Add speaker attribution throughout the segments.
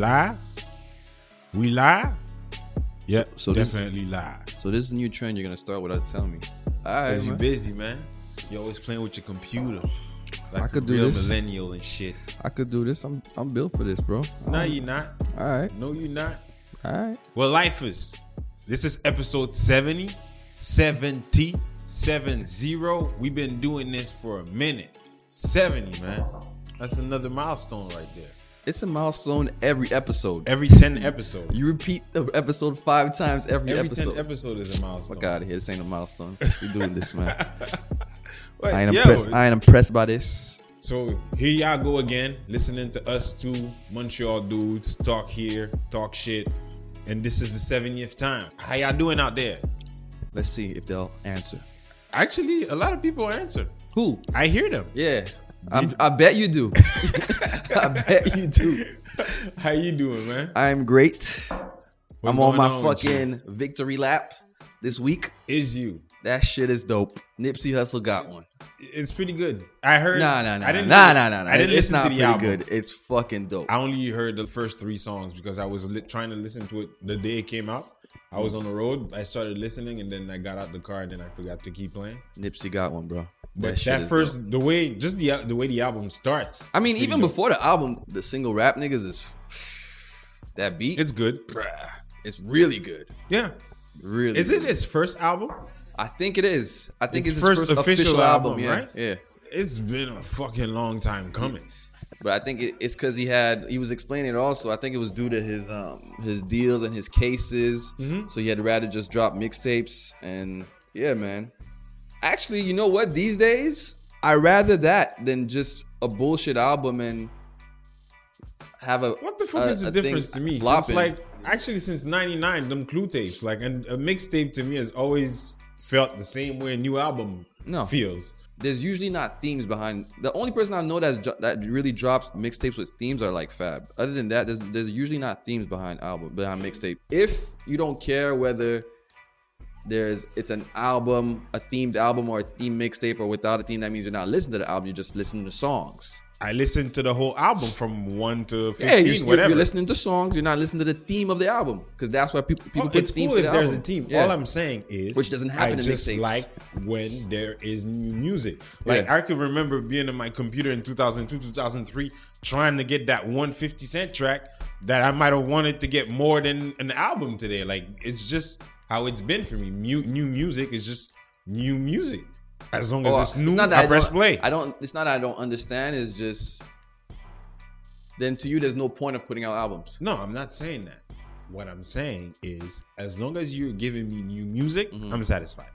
Speaker 1: Lifers. Are we live? We live? Yep.
Speaker 2: So
Speaker 1: So
Speaker 2: this-
Speaker 1: definitely live.
Speaker 2: So this is a new trend you're gonna start without telling me. All right,
Speaker 1: Cause you
Speaker 2: man.
Speaker 1: busy, man. You always playing with your computer. Like
Speaker 2: I could
Speaker 1: a
Speaker 2: do
Speaker 1: real
Speaker 2: this.
Speaker 1: millennial and shit.
Speaker 2: I could do this. I'm I'm built for this, bro.
Speaker 1: No, you're not.
Speaker 2: All right,
Speaker 1: No, you're not.
Speaker 2: all right.
Speaker 1: Well, lifers, this is episode 70, 70, 70. We've been doing this for a minute. 70, man. That's another milestone right there.
Speaker 2: It's a milestone every episode.
Speaker 1: Every 10 episodes.
Speaker 2: You repeat the episode five times every, episode.
Speaker 1: Every
Speaker 2: episode.
Speaker 1: 10 episode is a milestone.
Speaker 2: Fuck out of here. This ain't a milestone. We doing this, man.
Speaker 1: Wait,
Speaker 2: I ain't
Speaker 1: yo,
Speaker 2: impressed. I ain't impressed by this.
Speaker 1: So here y'all go again, listening to us two Montreal dudes talk here, talk shit. And this is the 70th time. How y'all doing out there?
Speaker 2: Let's see if they'll answer.
Speaker 1: Actually, a lot of people answer.
Speaker 2: Who?
Speaker 1: I hear them.
Speaker 2: Yeah. I'm, I bet you do. I bet you do.
Speaker 1: How you doing, man?
Speaker 2: I'm great.
Speaker 1: What's
Speaker 2: I'm on my
Speaker 1: on
Speaker 2: fucking victory lap this week.
Speaker 1: Is you.
Speaker 2: That shit is dope. Nipsey Hussle got one.
Speaker 1: It's pretty good. I heard.
Speaker 2: Nah, nah, nah,
Speaker 1: I didn't
Speaker 2: nah, nah, nah, nah.
Speaker 1: I didn't
Speaker 2: it's not
Speaker 1: to the
Speaker 2: pretty
Speaker 1: album.
Speaker 2: good. It's fucking dope.
Speaker 1: I only heard the first three songs because I was li- trying to listen to it the day it came out. I was on the road. I started listening, and then I got out the car, and then I forgot to keep playing.
Speaker 2: Nipsey got one, bro.
Speaker 1: That
Speaker 2: is
Speaker 1: first,
Speaker 2: dope.
Speaker 1: the way, just the the way the album starts.
Speaker 2: I mean, even
Speaker 1: dope.
Speaker 2: before the album, the single rap niggas is that beat.
Speaker 1: it's good.
Speaker 2: bruh, it's really good.
Speaker 1: Yeah,
Speaker 2: Really,
Speaker 1: is it his first album?
Speaker 2: I think it is. I think
Speaker 1: Its
Speaker 2: it's, his
Speaker 1: first
Speaker 2: first,
Speaker 1: official
Speaker 2: official, album,
Speaker 1: album,
Speaker 2: yeah,
Speaker 1: right?
Speaker 2: yeah.
Speaker 1: It's been a fucking long time coming.
Speaker 2: But I think it, it's because he had he was explaining it also. I think it was due to his um his deals and his cases.
Speaker 1: Mhm.
Speaker 2: So he had rather just drop mixtapes and yeah, man. Actually, you know what? These days, I rather that than just a bullshit album and have a
Speaker 1: What the fuck
Speaker 2: a-
Speaker 1: is the difference to me? Since like actually since '99, them clue tapes, like and a mixtape to me has always felt the same way a new album
Speaker 2: No.
Speaker 1: feels.
Speaker 2: there's usually not themes behind. The only person I know that's that really drops mixtapes with themes are like Fab. Other than that, there's there's usually not themes behind album behind mixtape. If you don't care whether there's it's an album, a themed album, or a theme mixtape, or without a theme, that means you're not listening to the album. You're just listening to songs.
Speaker 1: I listened to the whole album from one to fifteen,
Speaker 2: Yeah, you're, you're,
Speaker 1: whatever.
Speaker 2: you're listening to songs. You're not listening to the theme of the album because that's why people people
Speaker 1: Oh,
Speaker 2: put
Speaker 1: it's
Speaker 2: themes
Speaker 1: cool
Speaker 2: to
Speaker 1: if
Speaker 2: the
Speaker 1: there's
Speaker 2: album.
Speaker 1: a team.
Speaker 2: Yeah.
Speaker 1: All I'm saying is,
Speaker 2: Which doesn't happen
Speaker 1: I
Speaker 2: in
Speaker 1: just like when there is new music. Like
Speaker 2: Yeah.
Speaker 1: I can remember being in my computer in 2002, 2003, trying to get that 150 cent track that I might have wanted to get more than an album today. Like it's just how it's been for me. Mu- new music is just new music. As long as
Speaker 2: Oh,
Speaker 1: it's new,
Speaker 2: not
Speaker 1: I
Speaker 2: that
Speaker 1: press
Speaker 2: don't-
Speaker 1: play.
Speaker 2: I don't. It's not that I don't understand. It's just then to you, there's no point of putting out albums.
Speaker 1: No, I'm not saying that. What I'm saying is, as long as you're giving me new music,
Speaker 2: Mm-hmm.
Speaker 1: I'm satisfied.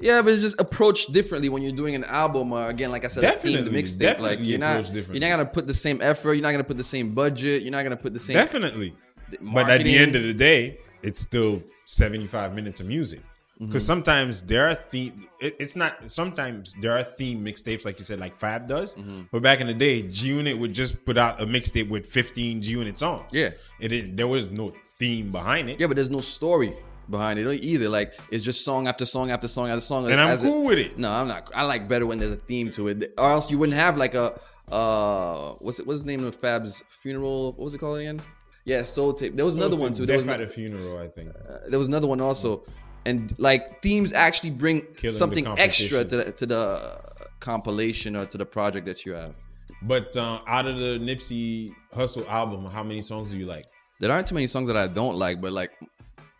Speaker 2: Yeah, but it's just approached differently when you're doing an album or again, like I said, a
Speaker 1: Definitely,
Speaker 2: themed mixtape. Like you're not, you're not gonna put the same effort. You're not gonna put the same budget. You're not gonna put the same.
Speaker 1: Definitely.
Speaker 2: th-
Speaker 1: But at the end of the day, it's still 75 minutes of music. Because
Speaker 2: Mm-hmm.
Speaker 1: sometimes there are theme. It, it's not. Sometimes there are theme mixtapes, like you said, like Fab does.
Speaker 2: Mm-hmm.
Speaker 1: But back in the day, G Unit would just put out a mixtape with 15 G Unit songs.
Speaker 2: Yeah.
Speaker 1: it is, there was no theme behind it.
Speaker 2: yeah, but there's no story behind it either. Like it's just song after song after song after song.
Speaker 1: and I'm
Speaker 2: it-
Speaker 1: cool with it.
Speaker 2: No, I'm not. I like better when there's a theme to it, or else you wouldn't have like a uh, what's it? What's the name of Fab's funeral? What was it called again? Yeah, Soul Tape. There was another one too. There was,
Speaker 1: at a funeral, I think.
Speaker 2: uh, there was another one also, and like themes actually bring
Speaker 1: the
Speaker 2: something extra to the, to the compilation or to the project that you have.
Speaker 1: But uh, out of the Nipsey Hussle album, how many songs do you like?
Speaker 2: There aren't too many songs that I don't like, but like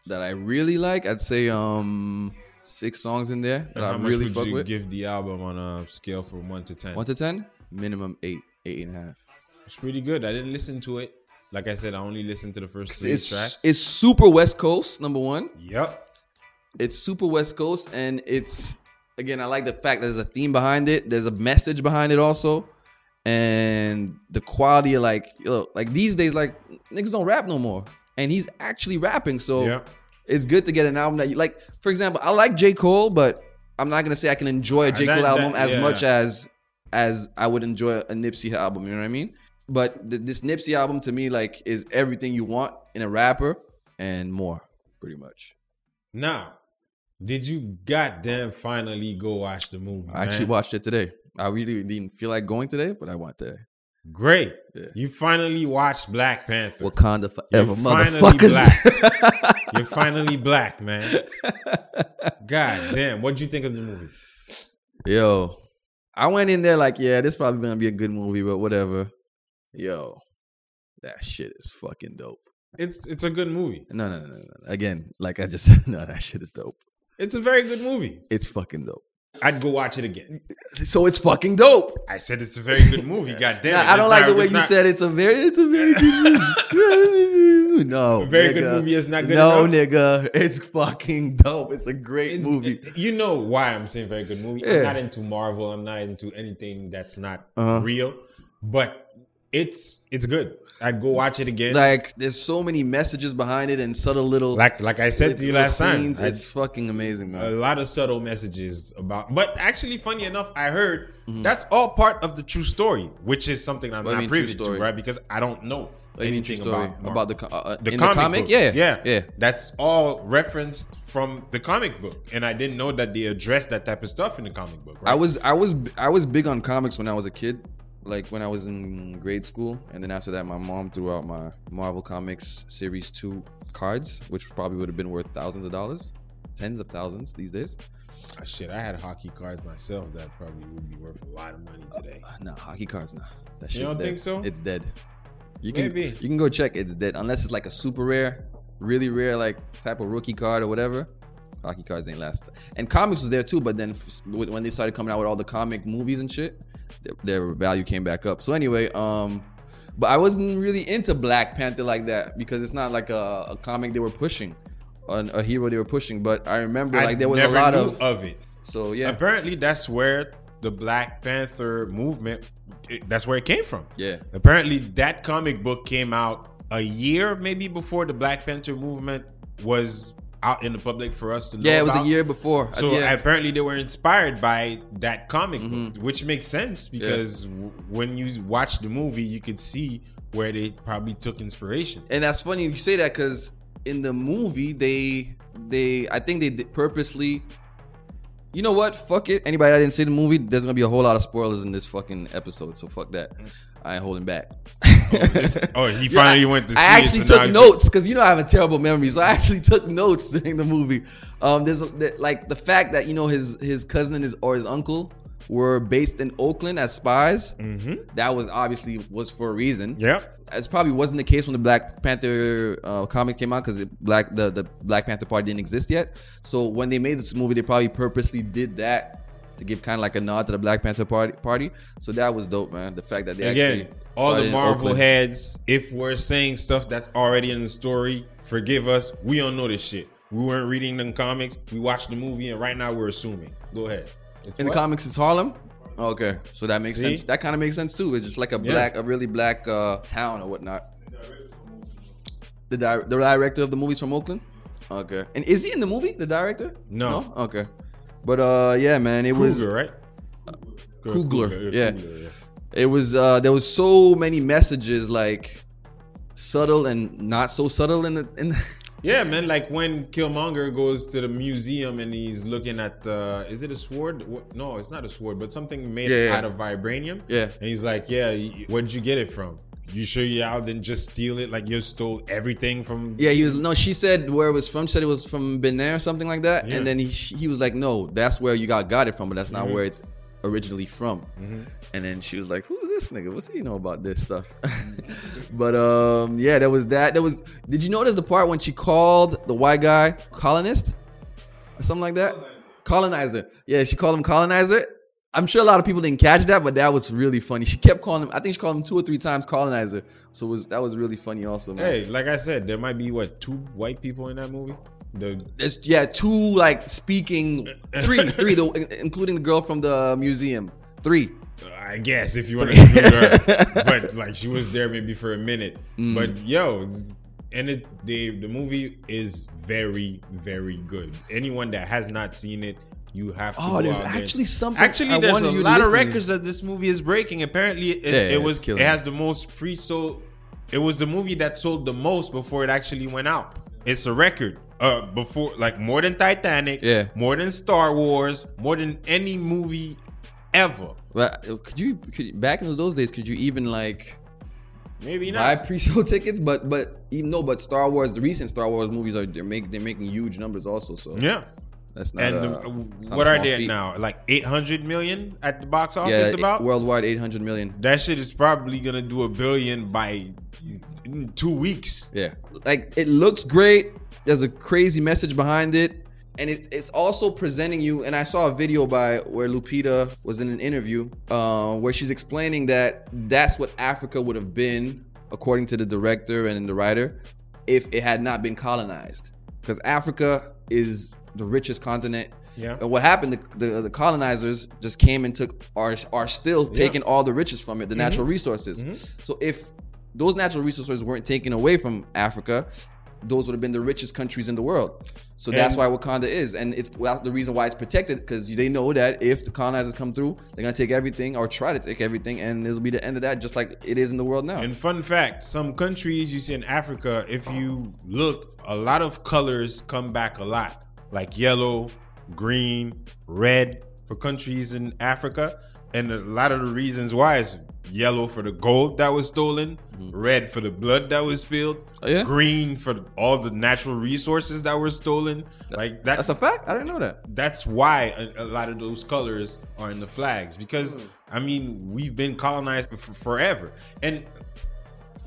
Speaker 2: that I really like, I'd say um six songs in there that I really
Speaker 1: would
Speaker 2: fuck
Speaker 1: you
Speaker 2: with.
Speaker 1: give the album on a scale from one to ten?
Speaker 2: One to ten, minimum eight, eight and a half.
Speaker 1: It's pretty good. I didn't listen to it. Like I said, I only listened to the first three
Speaker 2: It's
Speaker 1: tracks.
Speaker 2: it's super West Coast number one.
Speaker 1: yep.
Speaker 2: It's super West Coast, and it's again I like the fact that there's a theme behind it. There's a message behind it also, and the quality of like you know, like these days like niggas don't rap no more, and he's actually rapping. So
Speaker 1: Yep.
Speaker 2: it's good to get an album that you like. For example, I like J Cole, but I'm not gonna say I can enjoy a J Cole
Speaker 1: that-
Speaker 2: album
Speaker 1: that-
Speaker 2: as
Speaker 1: yeah.
Speaker 2: much as as I would enjoy a Nipsey album. You know what I mean? But th- this Nipsey album to me like is everything you want in a rapper and more, pretty much.
Speaker 1: Now, did you goddamn finally go watch the movie?
Speaker 2: I actually watched it today. I really didn't feel like going today, but I went there.
Speaker 1: Great.
Speaker 2: Yeah.
Speaker 1: You finally watched Black Panther.
Speaker 2: Wakanda forever,
Speaker 1: You're finally
Speaker 2: motherfuckers.
Speaker 1: You're finally black, man. God damn. What'd you think of the movie?
Speaker 2: Yo, I went in there like, yeah, this probably gonna be a good movie, but whatever. Yo, that shit is fucking dope.
Speaker 1: It's it's a good movie.
Speaker 2: No, no, no, no, no. Again, like I just said, no, that shit is dope.
Speaker 1: It's a very good movie.
Speaker 2: It's fucking dope.
Speaker 1: I'd go watch it again.
Speaker 2: So it's fucking dope.
Speaker 1: I said it's a very good movie. God damn it.
Speaker 2: I don't
Speaker 1: It's
Speaker 2: like
Speaker 1: not-
Speaker 2: the way you
Speaker 1: not-
Speaker 2: said it's a very, it's a very good movie. no,
Speaker 1: A very
Speaker 2: nigga.
Speaker 1: good movie is not good
Speaker 2: No,
Speaker 1: enough?
Speaker 2: nigga, it's fucking dope. It's a great
Speaker 1: It's-
Speaker 2: movie.
Speaker 1: You know why I'm saying very good movie.
Speaker 2: Yeah.
Speaker 1: I'm not into Marvel. I'm not into anything that's not
Speaker 2: Uh-huh.
Speaker 1: real. But it's it's good. I'd go watch it again.
Speaker 2: Like, there's so many messages behind it and subtle little.
Speaker 1: like like I said to you last time.
Speaker 2: scenes.
Speaker 1: I-
Speaker 2: It's fucking amazing, man.
Speaker 1: a lot of subtle messages about but actually funny enough i heard
Speaker 2: Mm-hmm.
Speaker 1: that's all part of the true story which is something i'm
Speaker 2: What
Speaker 1: not privy to right because i don't know
Speaker 2: What
Speaker 1: anything
Speaker 2: story
Speaker 1: about,
Speaker 2: about the uh,
Speaker 1: the
Speaker 2: in
Speaker 1: comic,
Speaker 2: the comic?
Speaker 1: book.
Speaker 2: Yeah,
Speaker 1: yeah
Speaker 2: yeah.
Speaker 1: that's all referenced from the comic book and i didn't know that they addressed that type of stuff in the comic book right?
Speaker 2: I was I was I was big on comics when I was a kid, like when I was in grade school, and then after that, my mom threw out my Marvel Comics Series Two cards, which probably would have been worth thousands of dollars, tens of thousands these days.
Speaker 1: Ah, shit i had hockey cards myself that probably would be worth a lot of money today
Speaker 2: Uh, nah, hockey cards, nah. That shit's
Speaker 1: You don't
Speaker 2: dead.
Speaker 1: think so?
Speaker 2: It's dead. You can
Speaker 1: Maybe.
Speaker 2: you can go check. It's dead unless it's like a super rare, really rare like type of rookie card or whatever. Hockey cards ain't last. And comics was there too, but then f- when they started coming out with all the comic movies and shit, their, their value came back up. So anyway, um, but I wasn't really into Black Panther like that because it's not like a, a comic they were pushing, a, a hero they were pushing. But I remember
Speaker 1: I
Speaker 2: like there was a lot of,
Speaker 1: of it
Speaker 2: so yeah,
Speaker 1: apparently that's where the black panther movement it- that's where it came from
Speaker 2: yeah.
Speaker 1: Apparently, that comic book came out a year maybe before the Black Panther movement was out in the public for us to know.
Speaker 2: Yeah, it was
Speaker 1: about.
Speaker 2: a year before.
Speaker 1: So
Speaker 2: yeah.
Speaker 1: apparently, they were inspired by that comic
Speaker 2: Mhm.
Speaker 1: book, which makes sense because w- when you watch the movie, you could see where they probably took inspiration.
Speaker 2: and that's funny you say that because in the movie they they I think they did purposely. You know what? Fuck it. Anybody that didn't see the movie, there's gonna be a whole lot of spoilers in this fucking episode. So fuck that. I ain't holding back.
Speaker 1: oh, he finally
Speaker 2: I-
Speaker 1: went to see
Speaker 2: I actually took notes because you know I have a terrible memory, so I actually took notes during the movie. Um, there's like the fact that you know his his cousin and his or his uncle were based in Oakland as spies.
Speaker 1: Mhm.
Speaker 2: That was obviously was for a reason.
Speaker 1: Yep.
Speaker 2: It probably wasn't the case when the Black Panther uh, comic came out because Black the the Black Panther Party didn't exist yet. So when they made this movie, they probably purposely did that to give kind of like a nod to the Black Panther Party. Party. So that was dope, man. The fact that they
Speaker 1: Again,
Speaker 2: actually
Speaker 1: all the Marvel heads, if we're saying stuff that's already in the story, forgive us. We don't know this shit. We weren't reading them comics. We watched the movie, and right now we're assuming. Go ahead. It's
Speaker 2: In the comics, it's Harlem. Okay, so that makes
Speaker 1: See?
Speaker 2: sense. That kind of makes sense too. It's just like a
Speaker 1: Yeah.
Speaker 2: black, a really black uh, town or whatnot. The di- the director of the movies from Oakland. Okay, and is he in the movie? The director?
Speaker 1: No.
Speaker 2: Okay, but uh, yeah, man, it was
Speaker 1: right?
Speaker 2: Coogler yeah.
Speaker 1: Yeah.
Speaker 2: it was uh, there was so many messages like subtle and not so subtle in the in. The,
Speaker 1: Yeah, man. Like when Killmonger goes to the museum and he's looking at, uh, is it a sword? No, it's not a sword, but something made
Speaker 2: Yeah, yeah.
Speaker 1: out of vibranium.
Speaker 2: Yeah.
Speaker 1: And he's like, yeah, where'd you get it from? You sure you out didn't just steal it? Like you stole everything from?
Speaker 2: Yeah, he was no. She said where it was from. She said it was from Benin or something like that.
Speaker 1: Yeah.
Speaker 2: And then he he was like, no, that's where you got got it from, but that's not
Speaker 1: Mhm.
Speaker 2: where it's originally from.
Speaker 1: Mhm.
Speaker 2: And then she was like, who's this nigga? What's he know about this stuff? but um, yeah, there was that. There was. Did you notice the part when she called the white guy colonist or something like that? Colonizer. Yeah, she called him colonizer. I'm sure a lot of people didn't catch that, but that was really funny. She kept calling him. I think she called him two or three times colonizer. So it was that was really funny also. Man.
Speaker 1: Hey, like I said, there might be what two white people in that movie. The
Speaker 2: There's yeah, two like speaking three, three, the, including the girl from the museum. Three.
Speaker 1: I guess if you want to include her, but like she was there maybe for a minute.
Speaker 2: Mm.
Speaker 1: But yo, and it the the movie is very very good. Anyone that has not seen it, you have to.
Speaker 2: Oh,
Speaker 1: go
Speaker 2: there's
Speaker 1: out there.
Speaker 2: actually something.
Speaker 1: Actually,
Speaker 2: I
Speaker 1: there's
Speaker 2: wanted
Speaker 1: a
Speaker 2: you to
Speaker 1: lot of records that this movie is breaking. Apparently, it,
Speaker 2: Yeah,
Speaker 1: it was it has the most pre-sold. It was the movie that sold the most before it actually went out. It's a record. Uh, before like more than Titanic.
Speaker 2: Yeah.
Speaker 1: More than Star Wars. More than any movie ever.
Speaker 2: But uh, could you could, back in those days? Could you even like
Speaker 1: Maybe
Speaker 2: buy
Speaker 1: not.
Speaker 2: pre-show tickets? But but even no, but Star Wars, the recent Star Wars movies are they're making they're making huge numbers also. So
Speaker 1: Yeah.
Speaker 2: That's not.
Speaker 1: And
Speaker 2: a, it's not a
Speaker 1: what are they at
Speaker 2: feat.
Speaker 1: now? Like 800 million at the box office
Speaker 2: it-
Speaker 1: about?
Speaker 2: worldwide eight hundred million.
Speaker 1: that shit is probably gonna do a billion by in two weeks.
Speaker 2: Yeah, like it looks great. There's a crazy message behind it, and it's it's also presenting you. And I saw a video by where Lupita was in an interview, uh, where she's explaining that that's what Africa would have been, according to the director and the writer, if it had not been colonized. Because Africa is the richest continent.
Speaker 1: Yeah.
Speaker 2: And what happened? The, the, the colonizers just came and took are are still taking all the riches from it, the natural mm-hmm. resources. Mm-hmm. So if those natural resources weren't taken away from Africa, those would have been the richest countries in the world. So that's why Wakanda is, and it's well, the reason why it's protected because they know that if the colonizers come through, they're gonna take everything or try to take everything, and this will be the end of that, just like it is in the world now.
Speaker 1: And fun fact, some countries you see in Africa, if you look, a lot of colors come back a lot. Like yellow, green, red for countries in Africa. And a lot of the reasons why is yellow for the gold that was stolen, red for the blood that was spilled,
Speaker 2: Mm-hmm. Oh, yeah?
Speaker 1: green for all the natural resources that were stolen. Like that,
Speaker 2: that's a fact. I didn't know that.
Speaker 1: that's why a, a lot of those colors are in the flags because
Speaker 2: Hmm.
Speaker 1: I mean we've been colonized for forever. And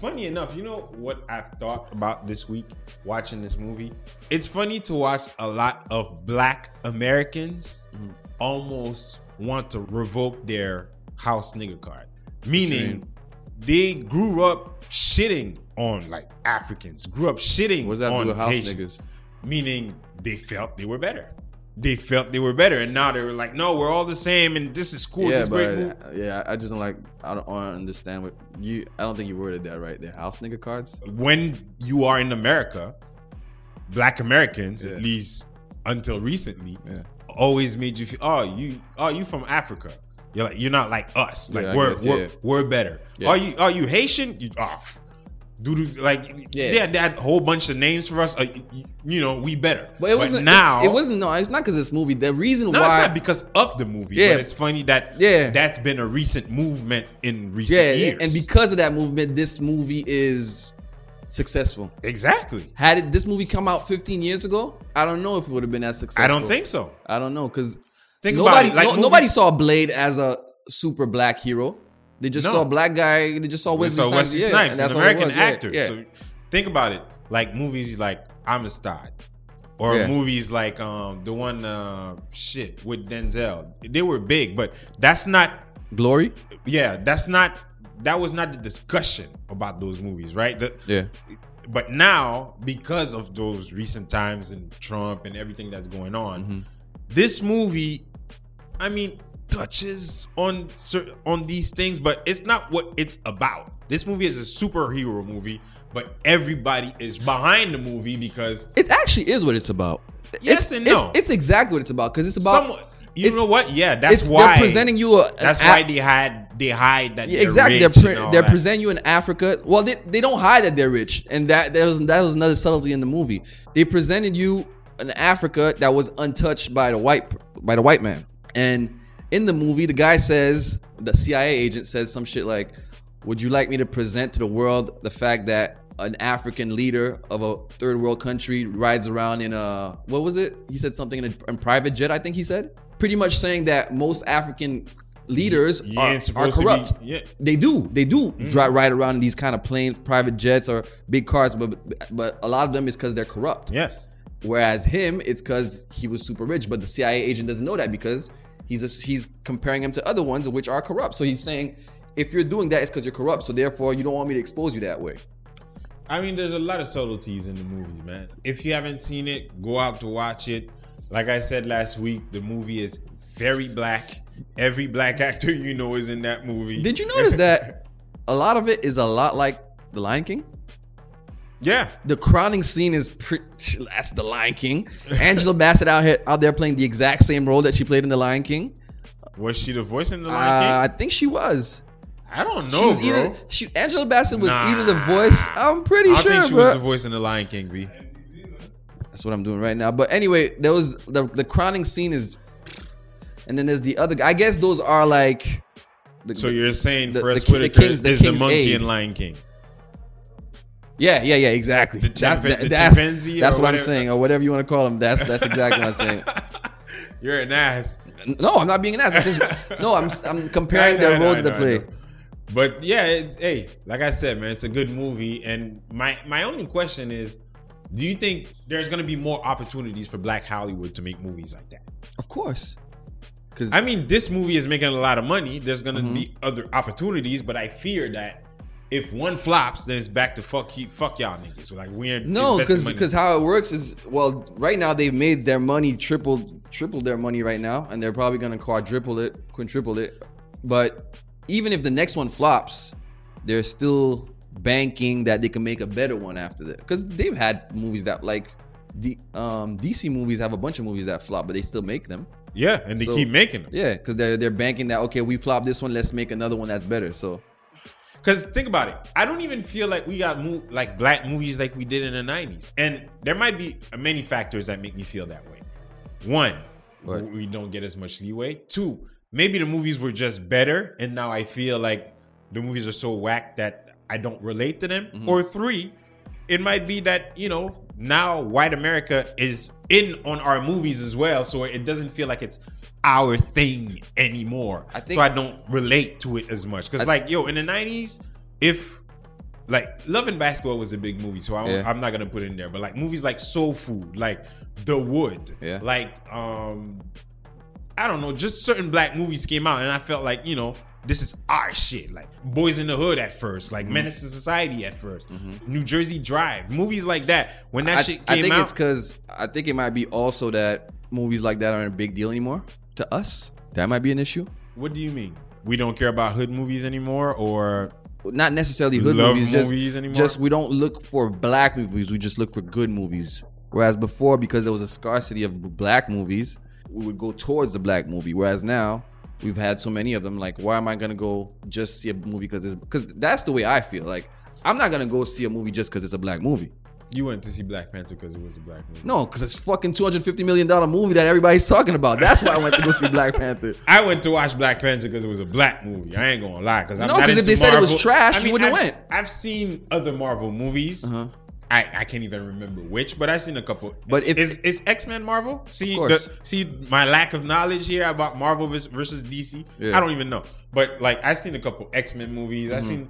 Speaker 1: funny enough, you know what I've thought about this week watching this movie? It's funny to watch a lot of black Americans
Speaker 2: Hmm.
Speaker 1: almost want to revoke their house nigga card. Meaning they grew up shitting on like Africans, grew up shitting
Speaker 2: What's that
Speaker 1: on
Speaker 2: house
Speaker 1: Haitians
Speaker 2: niggas?
Speaker 1: meaning they felt they were better. They felt they were better, and now they were like, "No, we're all the same, and this is cool.
Speaker 2: yeah,
Speaker 1: this great
Speaker 2: but uh, yeah, I just don't like. I don't, I don't understand what you. I don't think you worded that right. They're house nigga cards.
Speaker 1: When you are in America, Black Americans,
Speaker 2: Yeah.
Speaker 1: at least until recently,
Speaker 2: Yeah.
Speaker 1: always made you feel, "Oh, you, oh, you from Africa." You're like, you're not like us. Like
Speaker 2: Yeah,
Speaker 1: we're
Speaker 2: guess,
Speaker 1: we're, we're better. Are you are you Haitian? You oh, off. Like
Speaker 2: Yeah.
Speaker 1: they had a whole bunch of names for us. Uh, you know, we better.
Speaker 2: But it wasn't
Speaker 1: now.
Speaker 2: It, it wasn't. No, it's not because this movie. The reason
Speaker 1: No,
Speaker 2: why.
Speaker 1: it's not because of the movie.
Speaker 2: Yeah.
Speaker 1: but it's funny that
Speaker 2: Yeah.
Speaker 1: that's been a recent movement in recent
Speaker 2: yeah,
Speaker 1: years.
Speaker 2: and because of that movement, this movie is successful.
Speaker 1: exactly,
Speaker 2: Had it this movie come out 15 years ago, I don't know if it would have been as successful.
Speaker 1: I don't think so.
Speaker 2: I don't know because
Speaker 1: Think
Speaker 2: nobody,
Speaker 1: about it. Like
Speaker 2: no- nobody saw Blade as a super black hero. They just
Speaker 1: No.
Speaker 2: saw a black guy. They just saw
Speaker 1: We
Speaker 2: Wesley
Speaker 1: saw
Speaker 2: Snipes.
Speaker 1: Wesley
Speaker 2: yeah,
Speaker 1: Snipes, an
Speaker 2: that's all it
Speaker 1: American
Speaker 2: was. Yeah,
Speaker 1: actor.
Speaker 2: Yeah.
Speaker 1: So think about it, like movies like Amistad, or
Speaker 2: Yeah.
Speaker 1: movies like um the one uh shit with Denzel. They were big, but that's not.
Speaker 2: Glory.
Speaker 1: Yeah, that's not. That was not the discussion about those movies, right? The,
Speaker 2: Yeah.
Speaker 1: but now because of those recent times and Trump and everything that's going on,
Speaker 2: Mm-hmm.
Speaker 1: this movie, I mean, touches on on these things, but it's not what it's about. This movie is a superhero movie, but everybody is behind the movie because
Speaker 2: It actually is what it's about.
Speaker 1: Yes
Speaker 2: it's,
Speaker 1: and no.
Speaker 2: It's, it's exactly what it's about because it's about.
Speaker 1: someone. You know what? Yeah, that's
Speaker 2: it's,
Speaker 1: why.
Speaker 2: they're presenting you a.
Speaker 1: that's
Speaker 2: a-
Speaker 1: why they had they hide that.
Speaker 2: Yeah,
Speaker 1: they're
Speaker 2: exactly.
Speaker 1: rich
Speaker 2: They're pre- they're
Speaker 1: that.
Speaker 2: presenting you in Africa. Well, they, they don't hide that they're rich, and that that was that was another subtlety in the movie. They presented you an Africa that was untouched by the white by the white man. And in the movie, the guy says the CIA agent says some shit like, "Would you like me to present to the world the fact that an African leader of a third world country rides around in a what was it? He said something in a in private jet. I think he said pretty much saying that most African leaders
Speaker 1: You
Speaker 2: are, are
Speaker 1: to be-
Speaker 2: corrupt.
Speaker 1: yeah.
Speaker 2: They do. They do
Speaker 1: Mm-hmm.
Speaker 2: drive ride around in these kind of planes, private jets, or big cars. But but a lot of them is because they're corrupt.
Speaker 1: Yes.
Speaker 2: Whereas him, it's because he was super rich. But the CIA agent doesn't know that because he's a, he's comparing him to other ones which are corrupt. So he's saying, if you're doing that, it's because you're corrupt. So therefore, you don't want me to expose you that way.
Speaker 1: I mean, there's a lot of subtleties in the movies, man. If you haven't seen it, go out to watch it. Like I said last week, the movie is very black. Every black actor you know is in that movie.
Speaker 2: Did you notice that a lot of it is a lot like The Lion King?
Speaker 1: Yeah.
Speaker 2: The crowning scene is pretty. That's The Lion King. Angela Bassett out here out there playing the exact same role that she played in The Lion King.
Speaker 1: Was she the voice in the
Speaker 2: Uh,
Speaker 1: King?
Speaker 2: I think she was.
Speaker 1: I don't
Speaker 2: She
Speaker 1: know,
Speaker 2: was
Speaker 1: bro.
Speaker 2: either she Angela Bassett was
Speaker 1: Nah.
Speaker 2: either the voice. I'm pretty
Speaker 1: I
Speaker 2: sure,
Speaker 1: think she
Speaker 2: bro.
Speaker 1: was the voice in the Lion King, B.
Speaker 2: That's what I'm doing right now. But anyway, there was the the crowning scene is, and then there's the other. I guess those are like. The,
Speaker 1: So you're saying
Speaker 2: the-
Speaker 1: Forrest
Speaker 2: the the
Speaker 1: Whitaker
Speaker 2: King's- the
Speaker 1: is the monkey
Speaker 2: Aid.
Speaker 1: in Lion King.
Speaker 2: Yeah, yeah, yeah, exactly.
Speaker 1: The
Speaker 2: That's-
Speaker 1: chimpa- the
Speaker 2: that's-
Speaker 1: chimpanzee
Speaker 2: That's what I'm saying, or whatever you want to call them. That's that's exactly what I'm saying.
Speaker 1: You're an ass.
Speaker 2: No, I'm not being an ass. Just- no, I'm I'm comparing their
Speaker 1: I know,
Speaker 2: role to the play.
Speaker 1: But yeah, it's hey, like I said, man, it's a good movie. And my my only question is, do you think there's gonna be more opportunities for Black Hollywood to make movies like that?
Speaker 2: Of course, because
Speaker 1: I mean, this movie is making a lot of money. There's gonna
Speaker 2: Mhm.
Speaker 1: be other opportunities, but I fear that if one flops, then it's back to fuck you, fuck y'all niggas. Like we ain't
Speaker 2: No, because because how it works is well, right now they've made their money triple triple their money right now, and they're probably gonna quadruple it, quintuple it. But even if the next one flops, they're still banking that they can make a better one after that. Because they've had movies that like the um, DC movies have a bunch of movies that flop, but they still make them.
Speaker 1: yeah, and they
Speaker 2: So-
Speaker 1: keep making them.
Speaker 2: Yeah, because they're they're banking that okay, we flop this one, let's make another one that's better. So
Speaker 1: Because think about it, I don't even feel like we got mo- like black movies like we did in the '90s, and there might be many factors that make me feel that way. One,
Speaker 2: What?
Speaker 1: we don't get as much leeway. Two, maybe the movies were just better, and now I feel like the movies are so whack that I don't relate to them.
Speaker 2: Mhm.
Speaker 1: Or three, it might be that you know now white America is in on our movies as well, so it doesn't feel like it's our thing anymore.
Speaker 2: I think-
Speaker 1: so I don't relate to it as much because like yo in the '90s, if like Love and Basketball was a big movie, so I,
Speaker 2: Yeah.
Speaker 1: I'm not gonna put it in there. But like movies like Soul Food, like The Wood,
Speaker 2: Yeah.
Speaker 1: like um, I don't know, just certain black movies came out, and I felt like you know this is our shit. Like Boys in the Hood at first, like
Speaker 2: Mm-hmm.
Speaker 1: Menace to Society at 1st New Jersey Drive, movies like that. When that
Speaker 2: I,
Speaker 1: shit
Speaker 2: I
Speaker 1: came
Speaker 2: think
Speaker 1: out,
Speaker 2: it's because I think it might be also that movies like that aren't a big deal anymore to us. That might be an issue.
Speaker 1: what do you mean? We don't care about hood movies anymore, or
Speaker 2: Not necessarily hood
Speaker 1: Love
Speaker 2: movies, just,
Speaker 1: movies anymore?
Speaker 2: just we don't look for black movies. We just look for good movies. Whereas before, because there was a scarcity of black movies, we would go towards the black movie. Whereas now, we've had so many of them. Like, why am I gonna go just see a movie because it's because that's the way I feel. Like, I'm not gonna go see a movie just because it's a black movie.
Speaker 1: you went to see Black Panther because it was a black movie.
Speaker 2: No, because it's fucking 250 million dollar movie that everybody's talking about. That's why I went to go see Black Panther.
Speaker 1: I went to watch Black Panther because it was a black movie. I ain't gonna lie, because I'm
Speaker 2: No,
Speaker 1: not
Speaker 2: 'cause if they said it was
Speaker 1: Marvel.
Speaker 2: trash, you wouldn't
Speaker 1: I've,
Speaker 2: have went.
Speaker 1: I've seen other Marvel movies.
Speaker 2: Uh-huh.
Speaker 1: I, I can't even remember which, but I've seen a couple.
Speaker 2: But if-
Speaker 1: is is X Men Marvel? See, the, see my lack of knowledge here about Marvel versus DC.
Speaker 2: Yeah.
Speaker 1: I don't even know. But like I've seen a couple X Men movies. I've seen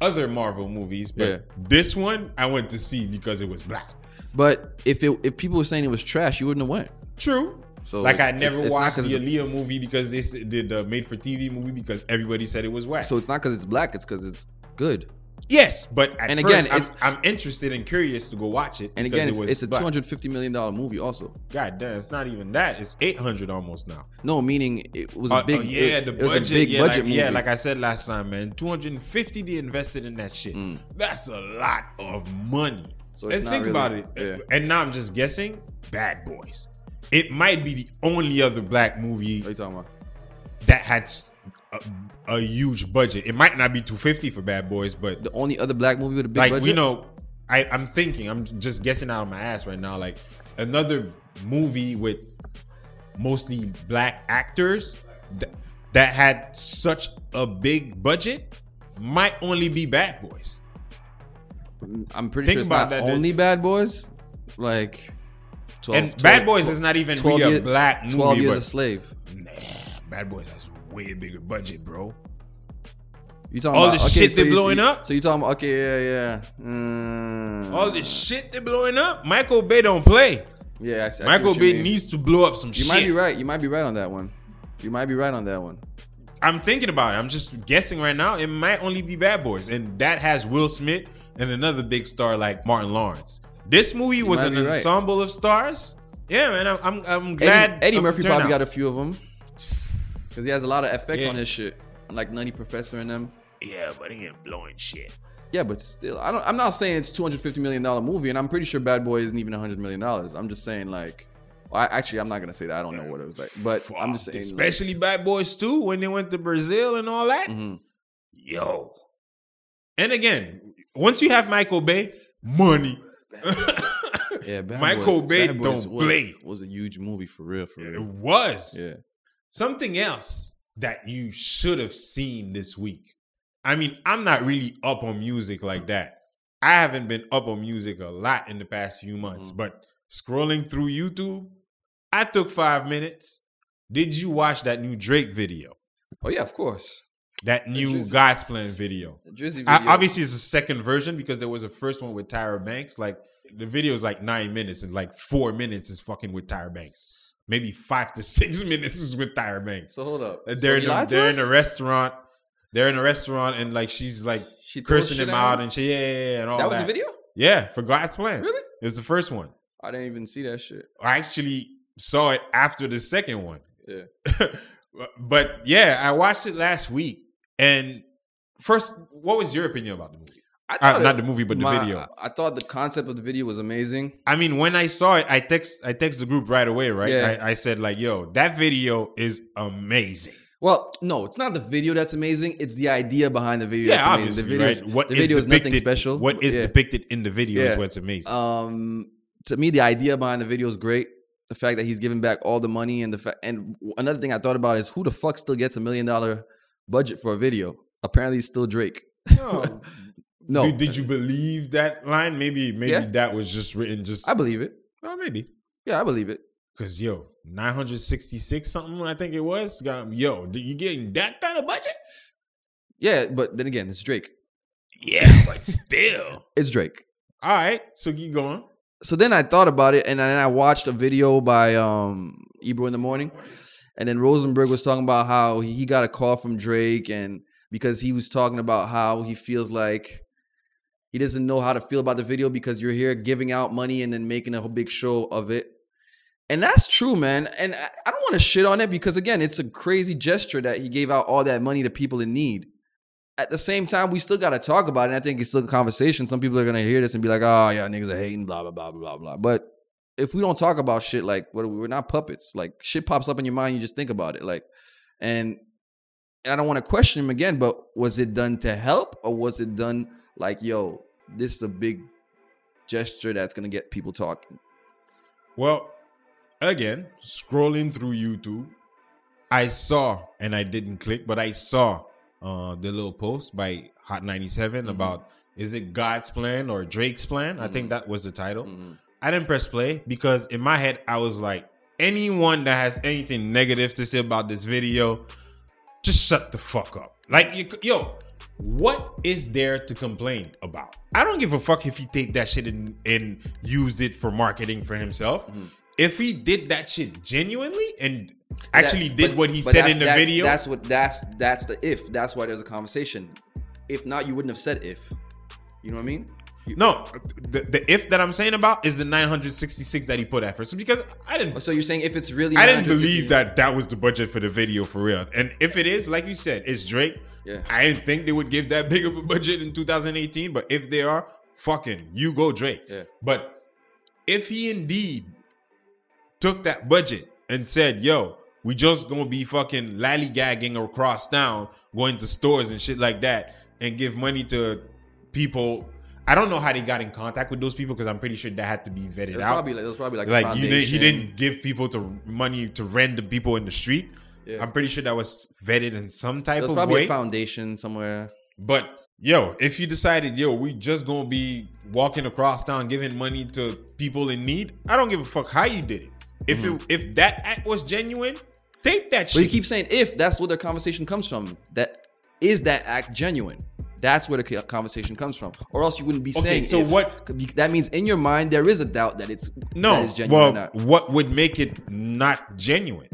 Speaker 1: other Marvel movies, but
Speaker 2: Mm-hmm. Yeah.
Speaker 1: this one I went to see because it was black.
Speaker 2: But if it if people were saying it was trash, you wouldn't have went.
Speaker 1: True.
Speaker 2: So
Speaker 1: like I never
Speaker 2: it's not
Speaker 1: watched the
Speaker 2: it's-
Speaker 1: Aaliyah movie because they did the made for TV movie because everybody said it was whack.
Speaker 2: So it's not because it's black; it's because it's good.
Speaker 1: Yes, but
Speaker 2: And again,
Speaker 1: I'm, I'm interested and curious to go watch it.
Speaker 2: And again,
Speaker 1: it
Speaker 2: it's,
Speaker 1: was
Speaker 2: it's a two hundred fifty million dollar movie. Also,
Speaker 1: God damn, it's not even that. It's eight hundred almost now.
Speaker 2: no, meaning it was a
Speaker 1: Uh,
Speaker 2: big.
Speaker 1: uh, yeah,
Speaker 2: it,
Speaker 1: the
Speaker 2: it was
Speaker 1: budget.
Speaker 2: a big
Speaker 1: yeah,
Speaker 2: budget
Speaker 1: like,
Speaker 2: movie.
Speaker 1: yeah, like I said last time, man. Two hundred fifty they invested in that shit.
Speaker 2: Mm.
Speaker 1: That's a lot of money.
Speaker 2: So
Speaker 1: Let's think
Speaker 2: really-
Speaker 1: about it.
Speaker 2: yeah.
Speaker 1: And now I'm just guessing. Bad Boys. It might be the only other black movie
Speaker 2: what are you talking about?
Speaker 1: that had a, a huge budget. It might not be two fifty for Bad Boys, but
Speaker 2: The only other black movie with a big
Speaker 1: like
Speaker 2: budget.
Speaker 1: we know I, I'm thinking, I'm just guessing out of my ass right now. Like another movie with mostly black actors th- that had such a big budget might only be Bad Boys.
Speaker 2: I'm pretty
Speaker 1: Think
Speaker 2: sure it's
Speaker 1: about
Speaker 2: not
Speaker 1: that,
Speaker 2: only Bad Boys. Like, 12,
Speaker 1: and
Speaker 2: 12
Speaker 1: Bad Boys
Speaker 2: 12
Speaker 1: is not even
Speaker 2: 12
Speaker 1: really a
Speaker 2: years-
Speaker 1: black movie,
Speaker 2: Twelve years
Speaker 1: but
Speaker 2: a slave.
Speaker 1: nah, Bad Boys has way bigger budget, bro.
Speaker 2: You talking
Speaker 1: All
Speaker 2: about
Speaker 1: the
Speaker 2: okay,
Speaker 1: shit
Speaker 2: so
Speaker 1: they're
Speaker 2: you-
Speaker 1: blowing
Speaker 2: you-
Speaker 1: up?
Speaker 2: So you talking about okay, yeah, yeah. Mm,
Speaker 1: All this shit they're blowing up. Michael Bay don't play.
Speaker 2: Yeah, I, see- I
Speaker 1: Michael Bay
Speaker 2: mean.
Speaker 1: needs to blow up some shit.
Speaker 2: You
Speaker 1: shit.
Speaker 2: might be right. You might be right on that one. You might be right on that one.
Speaker 1: I'm thinking about it. I'm just guessing right now. It might only be Bad Boys, and that has Will Smith and another big star like Martin Lawrence. This movie was an
Speaker 2: right.
Speaker 1: ensemble of stars. Yeah, man. I'm I'm, I'm glad.
Speaker 2: Eddie, Eddie Murphy probably got a few of them because he has a lot of effects
Speaker 1: Yeah.
Speaker 2: on his shit, like Nutty Professor and them.
Speaker 1: Yeah, but he ain't blowing shit.
Speaker 2: Yeah, but still, I don't. I'm not saying it's 250 million dollar movie, and I'm pretty sure Bad Boy isn't even 100 million dollars. I'm just saying like, well, I, actually, I'm not gonna say that. I don't know what it was like, but I'm just saying, like,
Speaker 1: especially Bad Boys 2 when they went to Brazil and all that.
Speaker 2: mhm.
Speaker 1: Yo. And again, once you have Michael Bay, money.
Speaker 2: yeah, Bad
Speaker 1: Michael
Speaker 2: Boys-
Speaker 1: Bay
Speaker 2: Bad Boys
Speaker 1: don't
Speaker 2: was,
Speaker 1: play.
Speaker 2: Was a huge movie for real, for real, It
Speaker 1: was.
Speaker 2: Yeah,
Speaker 1: Something else that you should have seen this week. I mean, I'm not really up on music like that. I haven't been up on music a lot in the past few months,
Speaker 2: Mhm.
Speaker 1: but scrolling through YouTube, I took five minutes. Did you watch that new Drake video?
Speaker 2: Oh yeah, of course.
Speaker 1: That new
Speaker 2: Drizzy.
Speaker 1: God's Plan video?
Speaker 2: Drizzy
Speaker 1: I, obviously, it's a second version because there was a first one with Tyra Banks. Like the video is like nine minutes, and like four minutes is fucking with Tyra Banks. Maybe five to six minutes with Tyra Banks.
Speaker 2: So hold up.
Speaker 1: They're
Speaker 2: he
Speaker 1: in a, they're in a restaurant. They're in a restaurant, and like she's like
Speaker 2: She
Speaker 1: cursing him out and she yeah, yeah, yeah and all
Speaker 2: That
Speaker 1: that.
Speaker 2: was the video.
Speaker 1: Yeah, for God's plan.
Speaker 2: Really?
Speaker 1: It was the first one.
Speaker 2: I didn't even see that shit.
Speaker 1: I actually saw it after the second one.
Speaker 2: Yeah.
Speaker 1: but yeah, I watched it last week. And first, what was your opinion about the movie?
Speaker 2: I
Speaker 1: Uh, not the movie, but the
Speaker 2: my-
Speaker 1: video.
Speaker 2: I thought the concept of the video was amazing.
Speaker 1: I mean, when I saw it, I text I text the group right away, right?
Speaker 2: Yeah.
Speaker 1: I, I said like, "Yo, that video is amazing."
Speaker 2: Well, no, it's not the video that's amazing. It's the idea behind the video.
Speaker 1: Yeah,
Speaker 2: that's amazing.
Speaker 1: obviously,
Speaker 2: the video,
Speaker 1: right? What
Speaker 2: the
Speaker 1: is
Speaker 2: video is nothing special.
Speaker 1: What is
Speaker 2: Yeah.
Speaker 1: depicted in the video is
Speaker 2: Yeah.
Speaker 1: what's amazing.
Speaker 2: Um, to me, the idea behind the video is great. The fact that he's giving back all the money and the fact, and another thing I thought about is who the fuck still gets a million dollar budget for a video? Apparently, it's still Drake.
Speaker 1: No.
Speaker 2: No,
Speaker 1: Did, did you believe that line? Maybe maybe
Speaker 2: Yeah.
Speaker 1: that was just written just
Speaker 2: I believe it.
Speaker 1: well, maybe.
Speaker 2: Yeah, I believe it.
Speaker 1: Cause yo, 966 something, I think it was. Got- Yo, you getting that kind of budget?
Speaker 2: Yeah, but then again, it's Drake.
Speaker 1: Yeah, but still.
Speaker 2: It's Drake.
Speaker 1: All right, so keep going.
Speaker 2: so then I thought about it, and then I watched a video by um Ebro in the morning, and then Rosenberg was talking about how he got a call from Drake, and because he was talking about how he feels like he doesn't know how to feel about the video because you're here giving out money and then making a whole big show of it. And that's true, man. And I don't want to shit on it because again, it's a crazy gesture that he gave out all that money to people in need. At the same time, we still got to talk about it. And I think it's still a conversation. Some people are gonna hear this and be like, ah, "Oh, yeah, niggas are hating, blah blah blah blah blah blah." But if we don't talk about shit, like, we're not puppets. Like, shit pops up in your mind, you just think about it. Like, and I don't want to question him again, but was it done to help or was it done like, yo, this is a big gesture that's gonna get people talking?
Speaker 1: Well, again, scrolling through YouTube, I saw, and I didn't click, but I saw uh, the little post by Hot 97
Speaker 2: Mhm.
Speaker 1: about is it God's plan or Drake's plan? I think
Speaker 2: Mhm.
Speaker 1: that was the title.
Speaker 2: Mhm.
Speaker 1: I didn't press play because in my head I was like, anyone that has anything negative to say about this video, just shut the fuck up. Like, you, yo, what is there to complain about? I don't give a fuck if he take that shit and, and used it for marketing for himself.
Speaker 2: Mhm.
Speaker 1: If he did that shit genuinely and actually
Speaker 2: That-
Speaker 1: did
Speaker 2: but-
Speaker 1: what he said in the
Speaker 2: that-
Speaker 1: video,
Speaker 2: That's what that's that's the if. That's why there's a conversation. If not, you wouldn't have said if. You know what I mean?
Speaker 1: no, the, the if that I'm saying about is the 966 that he put at first. Because I didn't
Speaker 2: So you're saying if it's really
Speaker 1: I didn't believe that that was the budget for the video for real. And if it is, like you said, it's Drake.
Speaker 2: Yeah.
Speaker 1: I didn't think they would give that big of a budget in 2018, but if they are, fucking, you go Drake.
Speaker 2: Yeah.
Speaker 1: But if he indeed took that budget and said, yo, we just gonna be fucking lallygagging across town, going to stores and shit like that, and give money to people. I don't know how they got in contact with those people because I'm pretty sure that had to be vetted
Speaker 2: It
Speaker 1: out
Speaker 2: probably like it was probably like,
Speaker 1: like you didn't, he didn't give people to money to random people in the street.
Speaker 2: Yeah.
Speaker 1: I'm pretty sure that was vetted in some type of
Speaker 2: probably
Speaker 1: way.
Speaker 2: a foundation somewhere.
Speaker 1: but yo, if you decided, yo, we just gonna be walking across town giving money to people in need, I don't give a fuck how you did it. If it if that act was genuine, take that
Speaker 2: Mm-hmm. But you keep saying if that's where the conversation comes from. That is that act genuine. That's where the conversation comes from, or else you wouldn't be
Speaker 1: Okay,
Speaker 2: saying.
Speaker 1: so
Speaker 2: if.
Speaker 1: what-
Speaker 2: That means in your mind there is a doubt that it's
Speaker 1: no,
Speaker 2: that
Speaker 1: well, what would make it not genuine?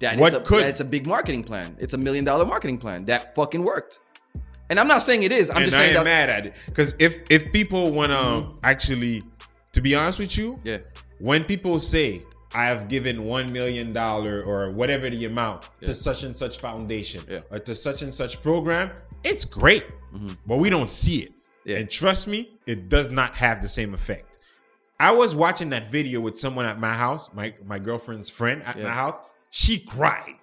Speaker 2: That
Speaker 1: what
Speaker 2: it's a,
Speaker 1: could-
Speaker 2: that it's a big marketing plan. It's a million dollar marketing plan that fucking worked. And I'm not saying it is. I'm
Speaker 1: and
Speaker 2: just
Speaker 1: I
Speaker 2: saying that.
Speaker 1: mad at it because if if people want to actually, to be honest with you,
Speaker 2: Yeah,
Speaker 1: when people say I have given one million dollar or whatever the amount
Speaker 2: Yeah.
Speaker 1: to such and such foundation
Speaker 2: Yeah.
Speaker 1: or to such and such program, it's great,
Speaker 2: Mhm.
Speaker 1: but we don't see it.
Speaker 2: Yeah.
Speaker 1: And trust me, it does not have the same effect. I was watching that video with someone at my house, my my girlfriend's friend at my house. She cried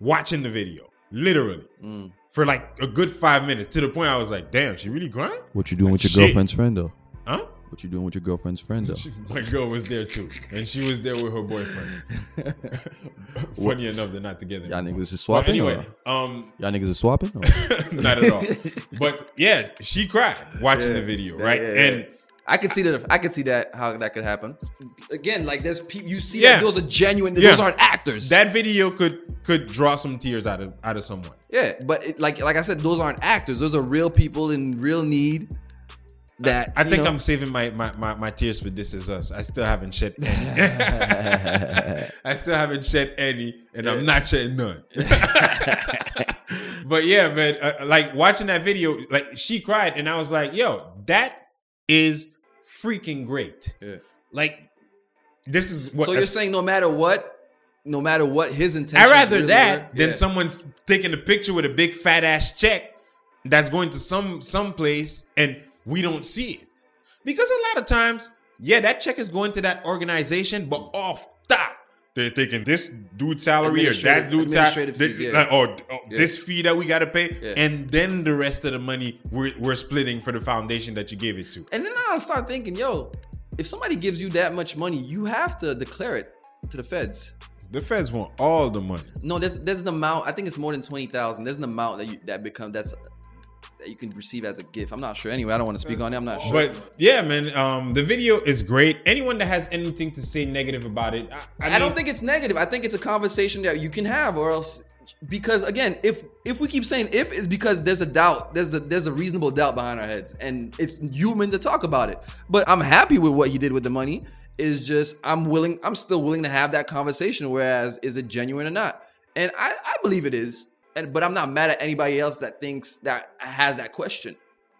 Speaker 1: watching the video, literally
Speaker 2: Mm.
Speaker 1: for like a good five minutes to the point I was like, "Damn, she really crying?"
Speaker 2: What you doing
Speaker 1: with your Shit. girlfriend's
Speaker 2: friend though?
Speaker 1: Huh?
Speaker 2: What you doing with your girlfriend's friend though?
Speaker 1: My girl was there too, and she was there with her boyfriend. Funny enough, they're not together.
Speaker 2: Y'all
Speaker 1: anymore.
Speaker 2: niggas is
Speaker 1: But
Speaker 2: swapping.
Speaker 1: anyway,
Speaker 2: or-
Speaker 1: um,
Speaker 2: y'all niggas is swapping.
Speaker 1: not at all. But yeah, she cried watching the video, right?
Speaker 2: yeah, yeah.
Speaker 1: And
Speaker 2: I could see that. I could see that how that could happen. Again, like there's people you see
Speaker 1: Yeah.
Speaker 2: that those are genuine.
Speaker 1: Yeah.
Speaker 2: Those aren't actors.
Speaker 1: that video could could draw some tears out of out of someone.
Speaker 2: yeah, but it, like like I said, those aren't actors. Those are real people in real need. That
Speaker 1: I
Speaker 2: you
Speaker 1: think
Speaker 2: know-
Speaker 1: I'm saving my, my, my, my tears for This Is Us. I still haven't shed any. I still haven't shed any, and I'm not shedding none. but yeah, man, uh, like watching that video, like she cried, and I was like, yo, that is freaking great.
Speaker 2: Yeah.
Speaker 1: Like, this is what
Speaker 2: so you're saying no matter what, no matter what his intentions.
Speaker 1: I'd rather
Speaker 2: really
Speaker 1: that
Speaker 2: were-
Speaker 1: than
Speaker 2: yeah.
Speaker 1: someone's taking a picture with a big fat ass check that's going to some some place and we don't see it. Because a lot of times, yeah, that check is going to that organization, but off they're taking this dude's salary or that dude's salary,
Speaker 2: yeah.
Speaker 1: or, or
Speaker 2: Yeah.
Speaker 1: this fee that we got to pay,
Speaker 2: Yeah.
Speaker 1: and then the rest of the money we're, we're splitting for the foundation that you gave it to.
Speaker 2: And then I start thinking, yo, if somebody gives you that much money, you have to declare it to the feds.
Speaker 1: The feds want all the money.
Speaker 2: No, there's there's an amount. I think it's more than twenty thousand. There's an amount that you that become that's that you can receive as a gift. I'm not sure. Anyway, I don't want to speak on it. I'm not sure.
Speaker 1: But yeah, man, um, the video is great. Anyone that has anything to say negative about it, I,
Speaker 2: I, don't think it's negative. I think it's a conversation that you can have, or else because again, if if we keep saying if, it's because there's a doubt. There's a there's a reasonable doubt behind our heads, and it's human to talk about it. But I'm happy with what he did with the money. Is just I'm willing. I'm still willing to have that conversation. Whereas, is it genuine or not? And I I believe it is. And but I'm not mad at anybody else that thinks that has that question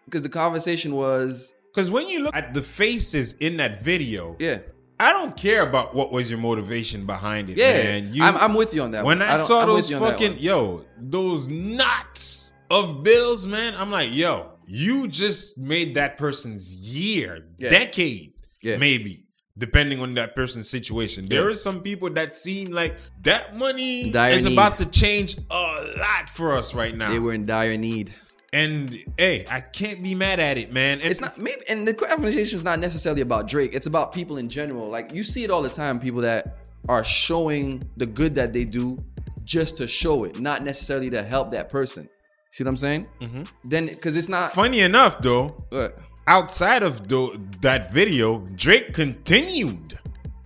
Speaker 2: because the conversation was
Speaker 1: Because when you look at the faces in that video,
Speaker 2: yeah
Speaker 1: I don't care about what was your motivation behind it,
Speaker 2: yeah.
Speaker 1: man. You,
Speaker 2: I'm, I'm with you on that.
Speaker 1: when
Speaker 2: one.
Speaker 1: I,
Speaker 2: don't-
Speaker 1: saw
Speaker 2: I'm
Speaker 1: those
Speaker 2: you on that
Speaker 1: fucking yo, those knots of bills, man, I'm like, yo, you just made that person's year,
Speaker 2: Yeah.
Speaker 1: decade,
Speaker 2: Yeah.
Speaker 1: maybe. Depending on that person's situation, there
Speaker 2: Yeah.
Speaker 1: are some people that seem like that money
Speaker 2: Dire
Speaker 1: is
Speaker 2: need.
Speaker 1: about to change a lot for us right now.
Speaker 2: they were in dire need.
Speaker 1: And hey, I can't be mad at it, man. And
Speaker 2: It's not maybe, and the conversation is not necessarily about Drake. It's about people in general. Like you see it all the time. People that are showing the good that they do just to show it, not necessarily to help that person. See what I'm saying?
Speaker 1: Mm-hmm.
Speaker 2: Then, because it's not.
Speaker 1: funny enough, though,
Speaker 2: What?
Speaker 1: Outside of the, that video, Drake continued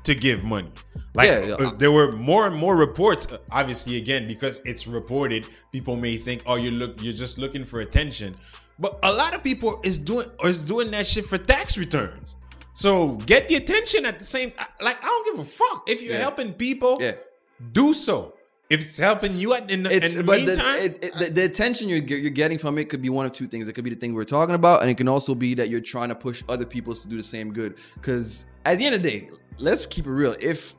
Speaker 1: to give money. Like
Speaker 2: Yeah, yeah.
Speaker 1: uh, there were more and more reports. uh, Obviously, again because it's reported, people may think, "Oh, you look, you're just looking for attention." But a lot of people is doing is doing that shit for tax returns. So get the attention at the same. Like I don't give a fuck if you're
Speaker 2: Yeah.
Speaker 1: helping people.
Speaker 2: Yeah.
Speaker 1: do so. If it's helping you at, in, the,
Speaker 2: It's
Speaker 1: in the
Speaker 2: but the,
Speaker 1: meantime,
Speaker 2: it, it, the, the attention you're you're getting from it could be one of two things. It could be the thing we're talking about, and it can also be that you're trying to push other people to do the same good. Because at the end of the day, let's keep it real. If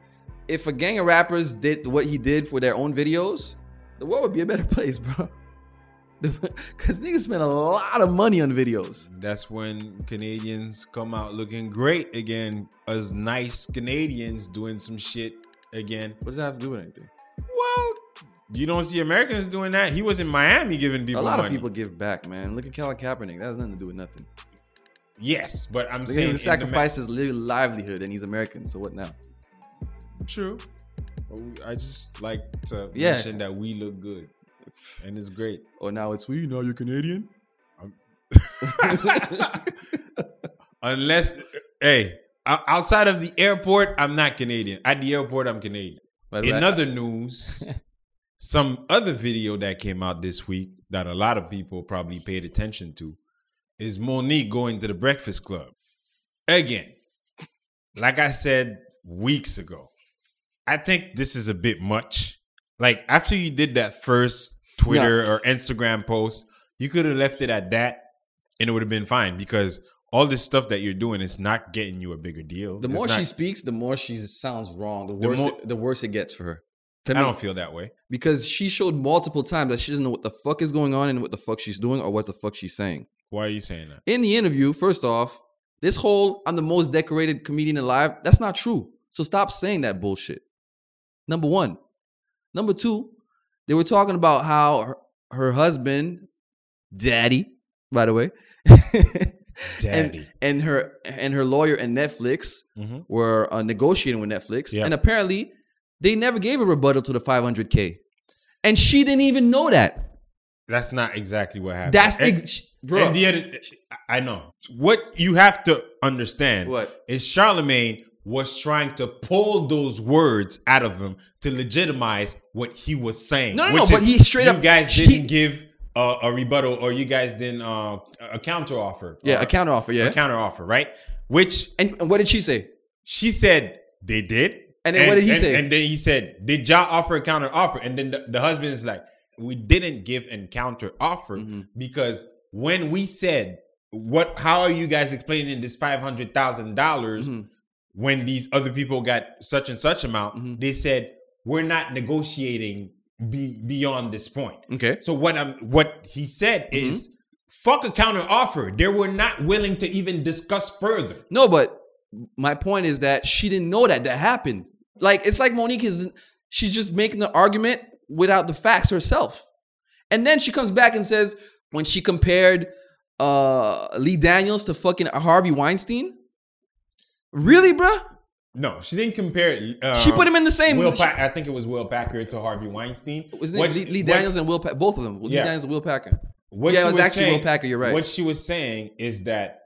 Speaker 2: if a gang of rappers did what he did for their own videos, the world would be a better place, bro. Because niggas spend a lot of money on videos.
Speaker 1: That's when Canadians come out looking great again, as nice Canadians doing some shit again.
Speaker 2: What does that have to do with anything?
Speaker 1: You don't see Americans doing that. He was in Miami giving people
Speaker 2: a lot
Speaker 1: money.
Speaker 2: of people give back, man. Look at Colin Kaepernick. That has nothing to do with nothing.
Speaker 1: Yes, but I'm
Speaker 2: Look
Speaker 1: saying
Speaker 2: at him
Speaker 1: in the
Speaker 2: sacrifice his li- livelihood, and he's American. So what now?
Speaker 1: True. I just like to
Speaker 2: Yeah.
Speaker 1: mention that we look good, and it's great.
Speaker 2: Oh, now it's we. Now you're Canadian.
Speaker 1: Unless, hey, outside of the airport, I'm not Canadian. At the airport, I'm Canadian.
Speaker 2: But
Speaker 1: In other news, some other video that came out this week that a lot of people probably paid attention to is Mo'Nique going to the Breakfast Club. Again, like I said weeks ago, I think this is a bit much. Like after you did that first Twitter or Instagram post, you could have left it at that and it would have been fine because all this stuff that you're doing is not getting you a bigger deal.
Speaker 2: The
Speaker 1: It's
Speaker 2: more
Speaker 1: not-
Speaker 2: she speaks, the more she sounds wrong. The
Speaker 1: The
Speaker 2: worse,
Speaker 1: more-
Speaker 2: it, the worse it gets for her.
Speaker 1: I don't feel that way.
Speaker 2: because she showed multiple times that she doesn't know what the fuck is going on and what the fuck she's doing or what the fuck she's saying.
Speaker 1: Why are you saying that?
Speaker 2: In the interview, first off, this whole "I'm the most decorated comedian alive" that's not true. So stop saying that bullshit. Number one. Number two, they were talking about how her, her husband, daddy, by the way,
Speaker 1: Daddy.
Speaker 2: and and her and her lawyer and Netflix
Speaker 1: Mhm.
Speaker 2: were uh, negotiating with Netflix, and apparently they never gave a rebuttal to the 500k, and she didn't even know that.
Speaker 1: That's not exactly what happened.
Speaker 2: That's
Speaker 1: And-
Speaker 2: ex- bro.
Speaker 1: and the other, I know what you have to understand.
Speaker 2: What?
Speaker 1: is Charlamagne was trying to pull those words out of him to legitimize what he was saying.
Speaker 2: No, no, no, but he straight up-
Speaker 1: guys didn't give a, a rebuttal, or you guys didn't uh, a counter offer.
Speaker 2: yeah,
Speaker 1: or
Speaker 2: a counter offer. Yeah,
Speaker 1: a counter offer, right? Which
Speaker 2: and, and what did she say?
Speaker 1: she said they did.
Speaker 2: And then what did he
Speaker 1: and-
Speaker 2: say?
Speaker 1: And then he said, "Did y'all offer a counter offer?" And then the, the husband is like, "We didn't give a counter offer
Speaker 2: Mhm.
Speaker 1: because when we said what, how are you guys explaining this five hundred thousand dollars
Speaker 2: Mhm.
Speaker 1: when these other people got such and such amount?
Speaker 2: Mhm.
Speaker 1: They said we're not negotiating be, beyond this point.
Speaker 2: Okay.
Speaker 1: So what I'm what he said
Speaker 2: Mm-hmm.
Speaker 1: is." Fuck a counter offer. They were not willing to even discuss further.
Speaker 2: No, but my point is that she didn't know that that happened. Like it's like Mo'Nique is she's just making the argument without the facts herself. And then she comes back and says when she compared uh Lee Daniels to fucking Harvey Weinstein. Really, bruh?
Speaker 1: No, she didn't compare. Uh,
Speaker 2: she put him in the same.
Speaker 1: Will
Speaker 2: she-
Speaker 1: Pa- I think it was Will Packer to Harvey Weinstein.
Speaker 2: was his
Speaker 1: What-
Speaker 2: Lee, Lee
Speaker 1: what-
Speaker 2: Daniels and Will Pa- both of them. Lee
Speaker 1: Yeah.
Speaker 2: Daniels and Will Packer.
Speaker 1: What
Speaker 2: Yeah, it was actually Will Packer, you're right.
Speaker 1: What she was saying is that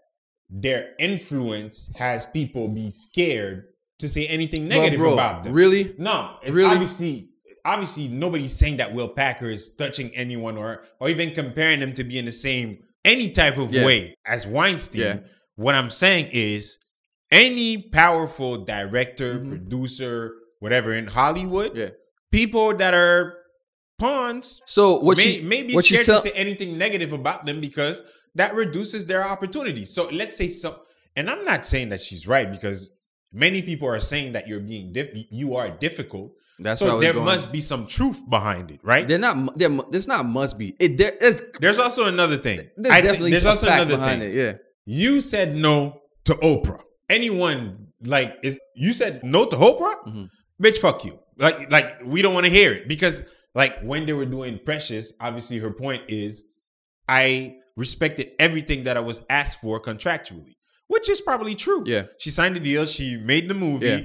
Speaker 1: their influence has people be scared to say anything negative
Speaker 2: bro,
Speaker 1: about them.
Speaker 2: Really?
Speaker 1: No, it's
Speaker 2: Really?
Speaker 1: obviously obviously nobody's saying that Will Packer is touching anyone or or even comparing them to be in the same any type of
Speaker 2: Yeah.
Speaker 1: way as Weinstein.
Speaker 2: Yeah.
Speaker 1: What I'm saying is any powerful director,
Speaker 2: Mhm.
Speaker 1: producer, whatever in Hollywood,
Speaker 2: Yeah.
Speaker 1: people that are pawns
Speaker 2: So what
Speaker 1: may,
Speaker 2: she
Speaker 1: may be scared
Speaker 2: tell-
Speaker 1: to say anything negative about them because that reduces their opportunities. So let's say so, and I'm not saying that she's right because many people are saying that you're being diff- you are difficult.
Speaker 2: That's
Speaker 1: so there
Speaker 2: going.
Speaker 1: must be some truth behind it, right?
Speaker 2: They're not. There. There's not. Must be. It. There. There's.
Speaker 1: There's also another thing.
Speaker 2: There's
Speaker 1: I
Speaker 2: definitely
Speaker 1: there's also another
Speaker 2: behind
Speaker 1: thing.
Speaker 2: it. Yeah.
Speaker 1: You said no to Oprah. Anyone like is you said no to Oprah?
Speaker 2: Mhm.
Speaker 1: Bitch, fuck you. Like like we don't want to hear it because like when they were doing Precious, obviously her point is I respected everything that I was asked for contractually, which is probably true.
Speaker 2: Yeah.
Speaker 1: She signed the deal, she made the movie.
Speaker 2: Yeah.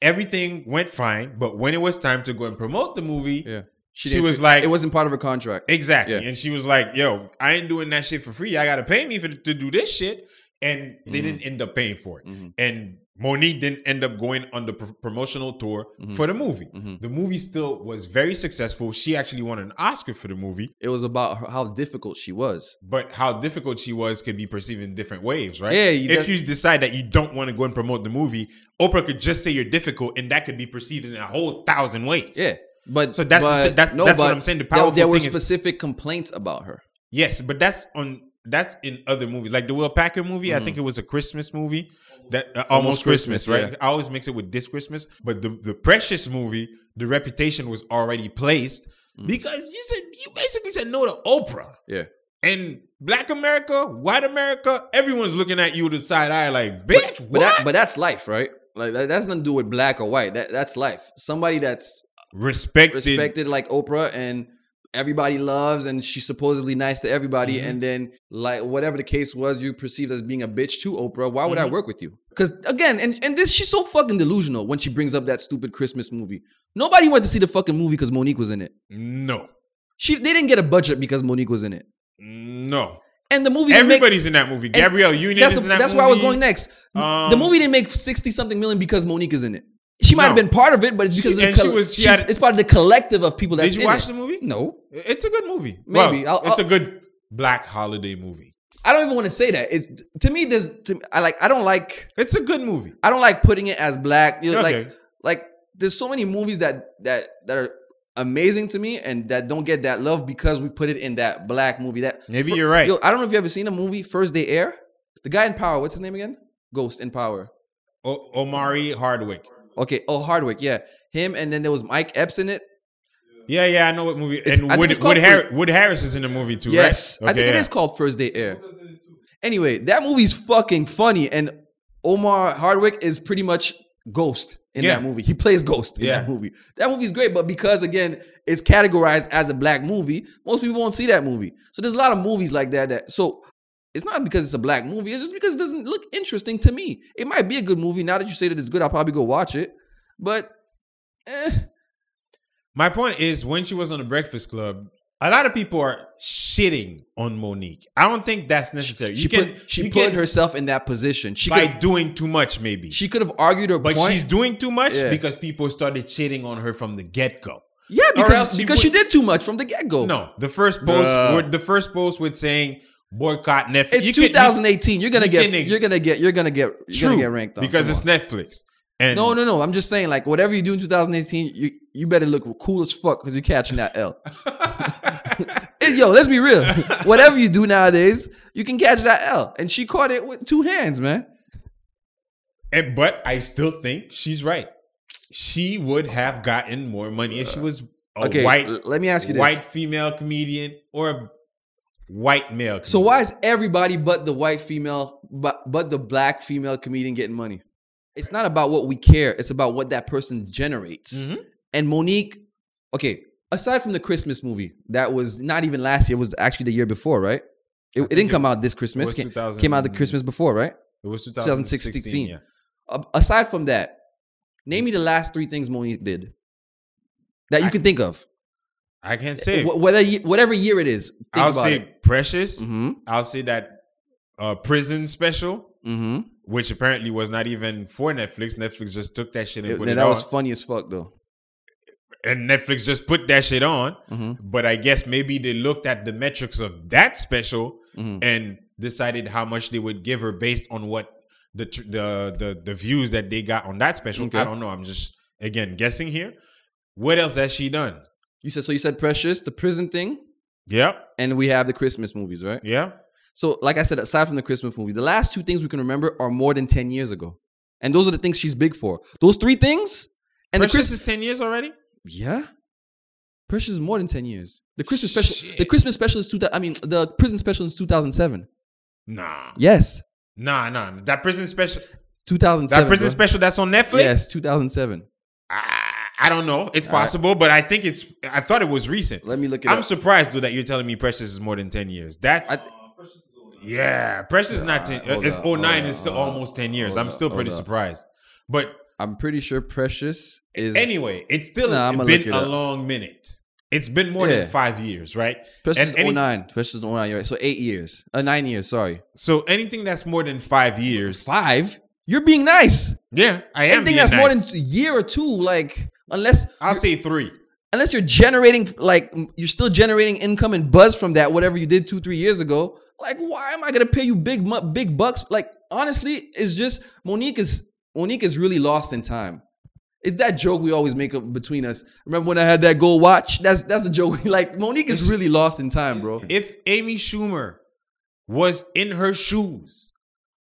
Speaker 1: Everything went fine, but when it was time to go and promote the movie,
Speaker 2: Yeah. She,
Speaker 1: She was like-
Speaker 2: it wasn't part of her contract.
Speaker 1: Exactly.
Speaker 2: Yeah.
Speaker 1: And she was like, yo, I ain't doing that shit for free. I got to pay me for to do this shit. And they
Speaker 2: Mhm.
Speaker 1: didn't end up paying for it.
Speaker 2: Mhm.
Speaker 1: And Mo'Nique didn't end up going on the pr- promotional tour
Speaker 2: Mhm.
Speaker 1: for the movie.
Speaker 2: Mhm.
Speaker 1: The movie still was very successful. She actually won an Oscar for the movie,
Speaker 2: It was about her, how difficult she was.
Speaker 1: but how difficult she was could be perceived in different ways, right?
Speaker 2: Yeah, you
Speaker 1: if
Speaker 2: def-
Speaker 1: you decide that you don't want to go and promote the movie, Oprah could just say you're difficult, and that could be perceived in a whole thousand ways.
Speaker 2: Yeah. But
Speaker 1: So that's-
Speaker 2: but,
Speaker 1: that- that's what I'm saying. The
Speaker 2: there-
Speaker 1: powerful
Speaker 2: there, were
Speaker 1: thing is-
Speaker 2: specific complaints about her.
Speaker 1: Yes, but that's on that's in other movies, like the Will Packer movie. I think it was a Christmas movie that uh, almost,
Speaker 2: Mm-hmm. Almost
Speaker 1: Christmas,
Speaker 2: Christmas,
Speaker 1: right? I always mix it with this Christmas, but the the Precious movie, the reputation was already placed
Speaker 2: Mm.
Speaker 1: because you said you basically said no to Oprah
Speaker 2: Yeah.
Speaker 1: and Black America, White America, everyone's looking at you with a side eye, like bitch.
Speaker 2: But
Speaker 1: what?
Speaker 2: that, but that's life, right? Like that, that's nothing to do with black or white. That that's life. Somebody that's
Speaker 1: respected,
Speaker 2: respected like Oprah and everybody loves and she's supposedly nice to everybody
Speaker 1: Mhm.
Speaker 2: and then like whatever the case was you perceived as being a bitch to Oprah why would I
Speaker 1: Mhm.
Speaker 2: work with you because again and, and this she's so fucking delusional when she brings up that stupid Christmas movie nobody went to see the fucking movie because Mo'Nique was in it
Speaker 1: No,
Speaker 2: she they didn't get a budget because Mo'Nique was in it
Speaker 1: no.
Speaker 2: and the movie didn't make,
Speaker 1: Everybody's in that movie. Gabrielle Union
Speaker 2: that's,
Speaker 1: is
Speaker 2: the-
Speaker 1: in that
Speaker 2: that's where I was going next the
Speaker 1: Um,
Speaker 2: movie didn't make 60 something million because Mo'Nique is in it she might have
Speaker 1: No.
Speaker 2: been part of it but it's because
Speaker 1: She-
Speaker 2: of the
Speaker 1: and she was- she had-
Speaker 2: it's part of the collective of people that's
Speaker 1: Did you watch
Speaker 2: it.
Speaker 1: the movie?
Speaker 2: no
Speaker 1: It's a good movie.
Speaker 2: Maybe.
Speaker 1: Well,
Speaker 2: I'll-
Speaker 1: it's
Speaker 2: I'll-
Speaker 1: a good black holiday movie.
Speaker 2: I don't even want to say that. It's to me. There's to, I like. I don't like.
Speaker 1: It's a good movie.
Speaker 2: I don't like putting it as black. You know,
Speaker 1: Okay.
Speaker 2: Like like there's so many movies that that that are amazing to me and that don't get that love because we put it in that black movie. That
Speaker 1: Maybe
Speaker 2: Fir-
Speaker 1: you're right.
Speaker 2: Yo, I don't know if you ever seen a movie First Day Air. The guy in Power. What's his name again? Ghost in Power.
Speaker 1: O- Omari Hardwick.
Speaker 2: Okay. Oh, Hardwick. Yeah, him. And then there was Mike Epps in it.
Speaker 1: Yeah, yeah, I know what movie.
Speaker 2: It's-
Speaker 1: And Wood, Wood, Har- Wood Harris is in the movie too,
Speaker 2: yes,
Speaker 1: right?
Speaker 2: I think it
Speaker 1: yeah.
Speaker 2: is called First Day Air. Anyway, that movie's fucking funny, and Omar Hardwick is pretty much Ghost in
Speaker 1: Yeah.
Speaker 2: that movie. He plays Ghost in
Speaker 1: Yeah.
Speaker 2: that movie. That movie's great, but because again, it's categorized as a black movie, most people won't see that movie. So there's a lot of movies like that. That so it's not because it's a black movie. It's just because it doesn't look interesting to me. It might be a good movie. Now that you say that it's good, I'll probably go watch it. But eh,
Speaker 1: My point is, when she was on the Breakfast Club, a lot of people are shitting on Mo'Nique. I don't think that's necessary.
Speaker 2: she
Speaker 1: you can
Speaker 2: put she put
Speaker 1: can-
Speaker 2: herself in that position. She
Speaker 1: by
Speaker 2: could
Speaker 1: doing too much, maybe.
Speaker 2: she could have argued her
Speaker 1: but
Speaker 2: point.
Speaker 1: she's doing too much
Speaker 2: Yeah.
Speaker 1: because people started shitting on her from the get go.
Speaker 2: yeah, because
Speaker 1: she
Speaker 2: because she did too much from the get go.
Speaker 1: No, the first post, with the first post with saying boycott Netflix.
Speaker 2: it's
Speaker 1: You can- you-
Speaker 2: 2018. you're gonna
Speaker 1: you
Speaker 2: get
Speaker 1: can-
Speaker 2: you're gonna get you're gonna get you're
Speaker 1: True,
Speaker 2: gonna get ranked on
Speaker 1: because
Speaker 2: Come
Speaker 1: it's
Speaker 2: on.
Speaker 1: Netflix. And
Speaker 2: No, no, no. I'm just saying, like, whatever you do in 2018, you you better look cool as fuck because you're catching that L. Yo, let's be real. whatever you do nowadays, you can catch that L. And she caught it with two hands, man.
Speaker 1: And- but I still think she's right. She would have gotten more money if she uh, was a
Speaker 2: Okay,
Speaker 1: white
Speaker 2: let me ask you this.
Speaker 1: white female comedian or a white male.
Speaker 2: So why is everybody but the white female, but but the black female comedian getting money? It's not about what we care. It's about what that person generates.
Speaker 1: Mhm.
Speaker 2: And Mo'Nique, okay, aside from the Christmas movie, that was not even last year. It was actually the year before, right? It, it didn't come out this Christmas. Came, came out the Christmas before, right?
Speaker 1: It was
Speaker 2: 2016.
Speaker 1: 2016. Yeah.
Speaker 2: A- aside from that, name me the last three things Mo'Nique did that you
Speaker 1: I-
Speaker 2: can think of.
Speaker 1: I can't say.
Speaker 2: Whether whatever year it is,
Speaker 1: I'll say
Speaker 2: it.
Speaker 1: Precious.
Speaker 2: Mm-hmm.
Speaker 1: I'll say that uh, prison special,
Speaker 2: Mm-hmm.
Speaker 1: which apparently was not even for Netflix. Netflix just took that shit and put
Speaker 2: that
Speaker 1: it on,
Speaker 2: was funny as fuck though.
Speaker 1: and Netflix just put that shit on.
Speaker 2: Mm-hmm.
Speaker 1: But I guess maybe they looked at the metrics of that special
Speaker 2: Mm-hmm.
Speaker 1: and decided how much they would give her based on what the tr- the the, the views that they got on that special.
Speaker 2: Okay.
Speaker 1: I don't know. I'm just again guessing here. What else has she done?
Speaker 2: You said so. You said Precious, the prison thing,
Speaker 1: Yep.
Speaker 2: and we have the Christmas movies, right?
Speaker 1: Yeah.
Speaker 2: So, like I said, aside from the Christmas movie, the last two things we can remember are more than ten years ago, and those are the things she's big for. Those three things, and
Speaker 1: Precious
Speaker 2: the Christmas,
Speaker 1: is ten years already.
Speaker 2: yeah, Precious is more than ten years. The Christmas special, the Christmas special is two. I mean, the prison special is two thousand seven.
Speaker 1: Nah.
Speaker 2: Yes,
Speaker 1: Nah, nah. That prison special.
Speaker 2: two thousand seven.
Speaker 1: That prison special that's on Netflix.
Speaker 2: Yes, two thousand seven.
Speaker 1: I, I don't know. It's
Speaker 2: All right.
Speaker 1: possible, but I think it's. I thought it was recent.
Speaker 2: Let me look it
Speaker 1: I'm
Speaker 2: up.
Speaker 1: surprised though that you're telling me Precious is more than ten years. That's
Speaker 2: I-
Speaker 1: yeah. Precious is not ten.
Speaker 2: Alright,
Speaker 1: It's
Speaker 2: up,
Speaker 1: 09
Speaker 2: hold
Speaker 1: is still almost ten years. I'm still pretty surprised. But
Speaker 2: I'm pretty sure Precious is
Speaker 1: anyway, it's still
Speaker 2: Nah, I'ma
Speaker 1: been
Speaker 2: it
Speaker 1: a long minute. It's been more
Speaker 2: Yeah.
Speaker 1: than five years, right?
Speaker 2: Precious
Speaker 1: and any-
Speaker 2: 09. Precious is 09. You're right. So eight years. Uh, nine years. Sorry.
Speaker 1: So anything that's more than five years,
Speaker 2: Five. You're being nice.
Speaker 1: yeah, I am.
Speaker 2: Anything
Speaker 1: being
Speaker 2: that's more than a year or two, like unless
Speaker 1: I'll say three.
Speaker 2: unless you're generating like you're still generating income and buzz from that whatever you did two three years ago. Like why am I gonna pay you big big bucks? Like honestly, it's just Mo'Nique is Mo'Nique is really lost in time. It's that joke we always make up between us. Remember when I had that gold watch? That's that's a joke. Like Mo'Nique is really lost in time, bro.
Speaker 1: If Amy Schumer was in her shoes,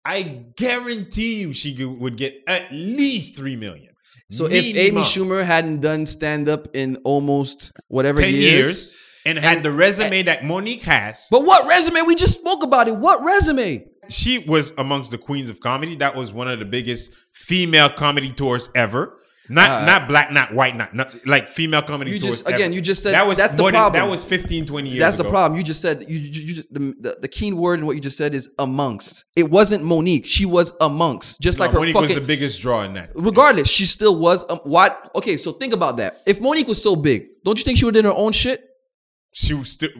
Speaker 1: I guarantee you she would get at least three million.
Speaker 2: So if Amy Schumer hadn't done stand up in almost whatever
Speaker 1: ten
Speaker 2: years,
Speaker 1: years, and had the resume that Mo'Nique has,
Speaker 2: but what resume? We just spoke about it. What resume?
Speaker 1: she was amongst the queens of comedy. That was one of the biggest female comedy tours ever. Not
Speaker 2: Alright.
Speaker 1: not black, not white, not, not like female comedy
Speaker 2: You just again,
Speaker 1: ever.
Speaker 2: you just said
Speaker 1: that was
Speaker 2: that's the
Speaker 1: more than-
Speaker 2: problem.
Speaker 1: that was 15, 20 years
Speaker 2: That's
Speaker 1: ago.
Speaker 2: the problem. You just said you, you, you just the, the the key word in what you just said is amongst. It wasn't Mo'Nique. She was amongst, just
Speaker 1: No,
Speaker 2: like her
Speaker 1: Mo'Nique
Speaker 2: fucking.
Speaker 1: was the biggest draw in that.
Speaker 2: regardless, she still was. Um, what? Okay, so think about that. If Mo'Nique was so big, don't you think she would have done her own shit?
Speaker 1: She was still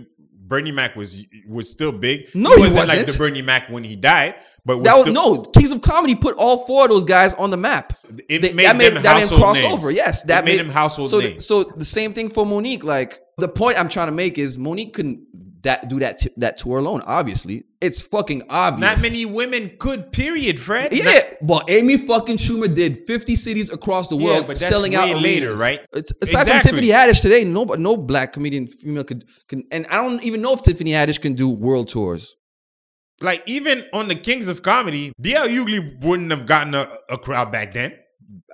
Speaker 1: Bernie Mac was was still big.
Speaker 2: No, he
Speaker 1: wasn't like
Speaker 2: wasn't.
Speaker 1: the Bernie Mac when he died, but was
Speaker 2: That was
Speaker 1: still,
Speaker 2: no Kings of Comedy put all four of those guys on the map.
Speaker 1: It
Speaker 2: They-
Speaker 1: made
Speaker 2: that made
Speaker 1: them
Speaker 2: that made
Speaker 1: household
Speaker 2: cross
Speaker 1: names.
Speaker 2: over. Yes,
Speaker 1: It
Speaker 2: that
Speaker 1: made them household
Speaker 2: so
Speaker 1: names.
Speaker 2: so the same thing for Mo'Nique. Like the point I'm trying to make is Mo'Nique couldn't that do that t- that tour alone. Obviously, it's fucking obvious.
Speaker 1: Not many women could. Period, Fred.
Speaker 2: Yeah,
Speaker 1: Not-
Speaker 2: but Amy fucking Schumer did 50 cities across the
Speaker 1: Yeah,
Speaker 2: world,
Speaker 1: but
Speaker 2: selling out arenas.
Speaker 1: later, right?
Speaker 2: It's, aside
Speaker 1: Exactly.
Speaker 2: from Tiffany Haddish today, no, no black comedian female could can, and I don't even know if Tiffany Haddish can do world tours.
Speaker 1: like even on the Kings of Comedy, DL Hughley wouldn't have gotten a, a crowd back then.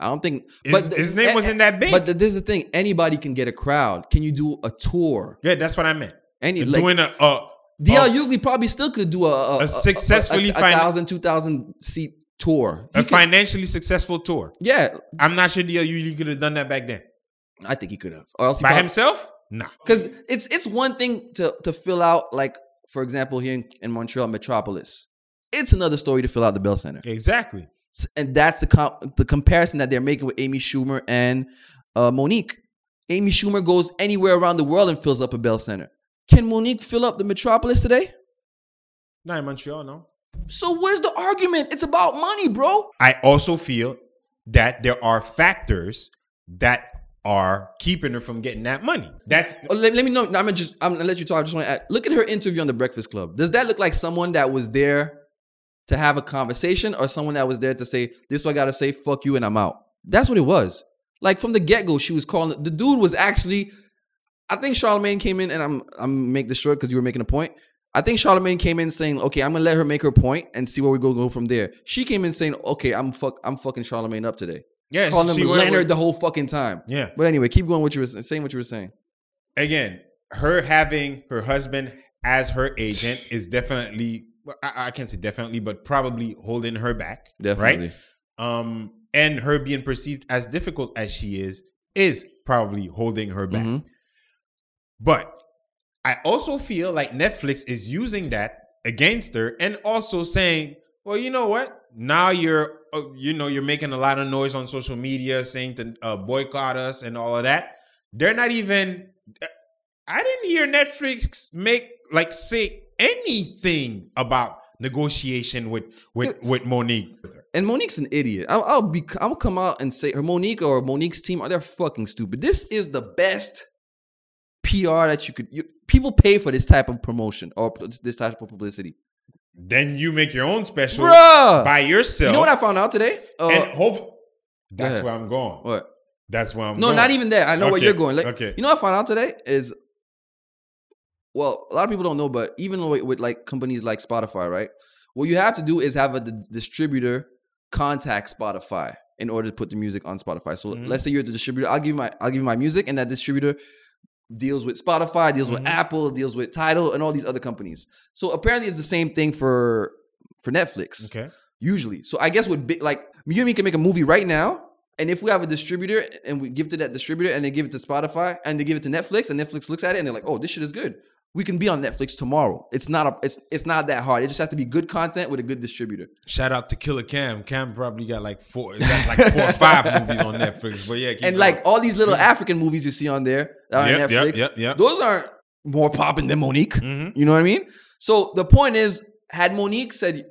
Speaker 2: I don't think.
Speaker 1: His,
Speaker 2: the-
Speaker 1: his name wasn't that big.
Speaker 2: But the, this is the thing: anybody can get a crowd. Can you do a tour?
Speaker 1: yeah, that's what I meant.
Speaker 2: Any like
Speaker 1: Doing a, a
Speaker 2: DL
Speaker 1: a-
Speaker 2: Hughley probably still could do a, a,
Speaker 1: A successfully
Speaker 2: a, a,
Speaker 1: fin-
Speaker 2: thousand, two thousand seat tour. He
Speaker 1: a
Speaker 2: could-
Speaker 1: financially successful tour.
Speaker 2: yeah,
Speaker 1: I'm not sure DL Hughley could have done that back then
Speaker 2: I think he could have. Or else
Speaker 1: by
Speaker 2: prob-
Speaker 1: himself. Nah.
Speaker 2: Because it's it's one thing to to fill out like for example, here in, in Montreal, Metropolis, it's another story to fill out the Bell Center.
Speaker 1: Exactly.
Speaker 2: And that's the com- the comparison that they're making with Amy Schumer and uh, Mo'Nique. Amy Schumer goes anywhere around the world and fills up a Bell Center. Can Mo'Nique fill up the Metropolis today?
Speaker 1: Not in Montreal, no.
Speaker 2: So where's the argument? It's about money, bro.
Speaker 1: I also feel that there are factors that are keeping her from getting that money. That's
Speaker 2: Oh, let, let me know. I'm gonna just I'm gonna let you talk. I just want to add. Look at her interview on the Breakfast Club. Does that look like someone that was there to have a conversation, or someone that was there to say, "This is what I gotta say, fuck you, and I'm out"? That's what it was. Like from the get go, she was calling. The dude was actually. I think Charlamagne came in, and I'm I'm make this short because you were making a point. I think Charlamagne came in saying, "Okay, I'm gonna let her make her point and see where we go go from there." She came in saying, "Okay, I'm fuck I'm fucking Charlemagne up today."
Speaker 1: yeah.
Speaker 2: Calling him Leonard the whole fucking time.
Speaker 1: yeah.
Speaker 2: But anyway, keep going. What you were saying. What you were saying.
Speaker 1: Again, her having her husband as her agent is definitely. I, I can't say definitely, but probably holding her back.
Speaker 2: Definitely.
Speaker 1: Right. Um, and her being perceived as difficult as she is is probably holding her back.
Speaker 2: Mhm.
Speaker 1: But I also feel like Netflix is using that against her and also saying, well, you know what? Now you're, uh, you know, you're making a lot of noise on social media saying to uh, boycott us and all of that. They're not even, uh, I didn't hear Netflix make, like, say anything about negotiation with, with, with Mo'Nique.
Speaker 2: And Mo'Nique's an idiot. I'll, I'll be. I'll come out and say her Mo'Nique or Mo'Nique's team are they're fucking stupid. This is the best PR that you could. You, people pay for this type of promotion or this type of publicity,
Speaker 1: Then you make your own special
Speaker 2: bruh.
Speaker 1: by yourself.
Speaker 2: you know what I found out today? Uh,
Speaker 1: and hope that's where I'm going.
Speaker 2: what?
Speaker 1: That's where I'm going.
Speaker 2: No,
Speaker 1: going.
Speaker 2: not even that. I know where you're going. Like,
Speaker 1: okay.
Speaker 2: You know what I found out today is. Well, a lot of people don't know, but even with, with like companies like Spotify, right? What you have to do is have a d- distributor contact Spotify in order to put the music on Spotify. So
Speaker 1: Mhm.
Speaker 2: let's say you're the distributor. I'll give you my I'll give you my music, and that distributor deals with Spotify, deals with
Speaker 1: Mhm.
Speaker 2: Apple, deals with Tidal, and all these other companies. So apparently, it's the same thing for for Netflix
Speaker 1: Okay.
Speaker 2: usually. So I guess with big like you and me can make a movie right now, and if we have a distributor and we give it to that distributor and they give it to Spotify and they give it to Netflix and Netflix looks at it and they're like, oh, this shit is good. We can be on Netflix tomorrow. It's not a it's it's not that hard. It just has to be good content with a good distributor.
Speaker 1: Shout out to Killa Cam. Cam probably got like four, got like four or five movies on Netflix. But yeah, keep
Speaker 2: and
Speaker 1: going.
Speaker 2: like all these little African movies you see on there that are
Speaker 1: Yep,
Speaker 2: on
Speaker 1: yep,
Speaker 2: Netflix,
Speaker 1: yep, yep.
Speaker 2: those aren't more popping than Mo'Nique.
Speaker 1: Mhm.
Speaker 2: You know what I mean? So the point is, had Mo'Nique said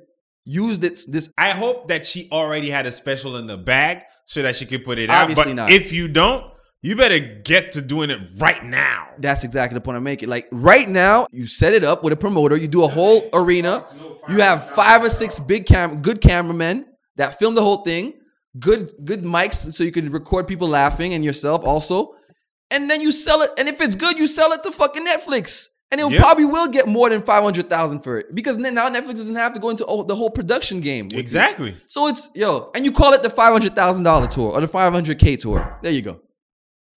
Speaker 2: used this this
Speaker 1: I hope that she already had a special in the bag so that she could put it out.
Speaker 2: Obviously
Speaker 1: But
Speaker 2: not.
Speaker 1: if you don't, you better get to doing it right now.
Speaker 2: That's exactly the point I'm making. Like right now, you set it up with a promoter. You do a whole arena. You have five or six big cam, good cameramen that film the whole thing. Good, good mics so you can record people laughing and yourself also. And then you sell it. And if it's good, you sell it to fucking Netflix. And it
Speaker 1: Yeah.
Speaker 2: probably will get more than five hundred thousand for it because now Netflix doesn't have to go into the whole production game. with you.
Speaker 1: Exactly.
Speaker 2: So it's yo, and you call it the five hundred thousand dollar tour or the five hundred k tour. There you go.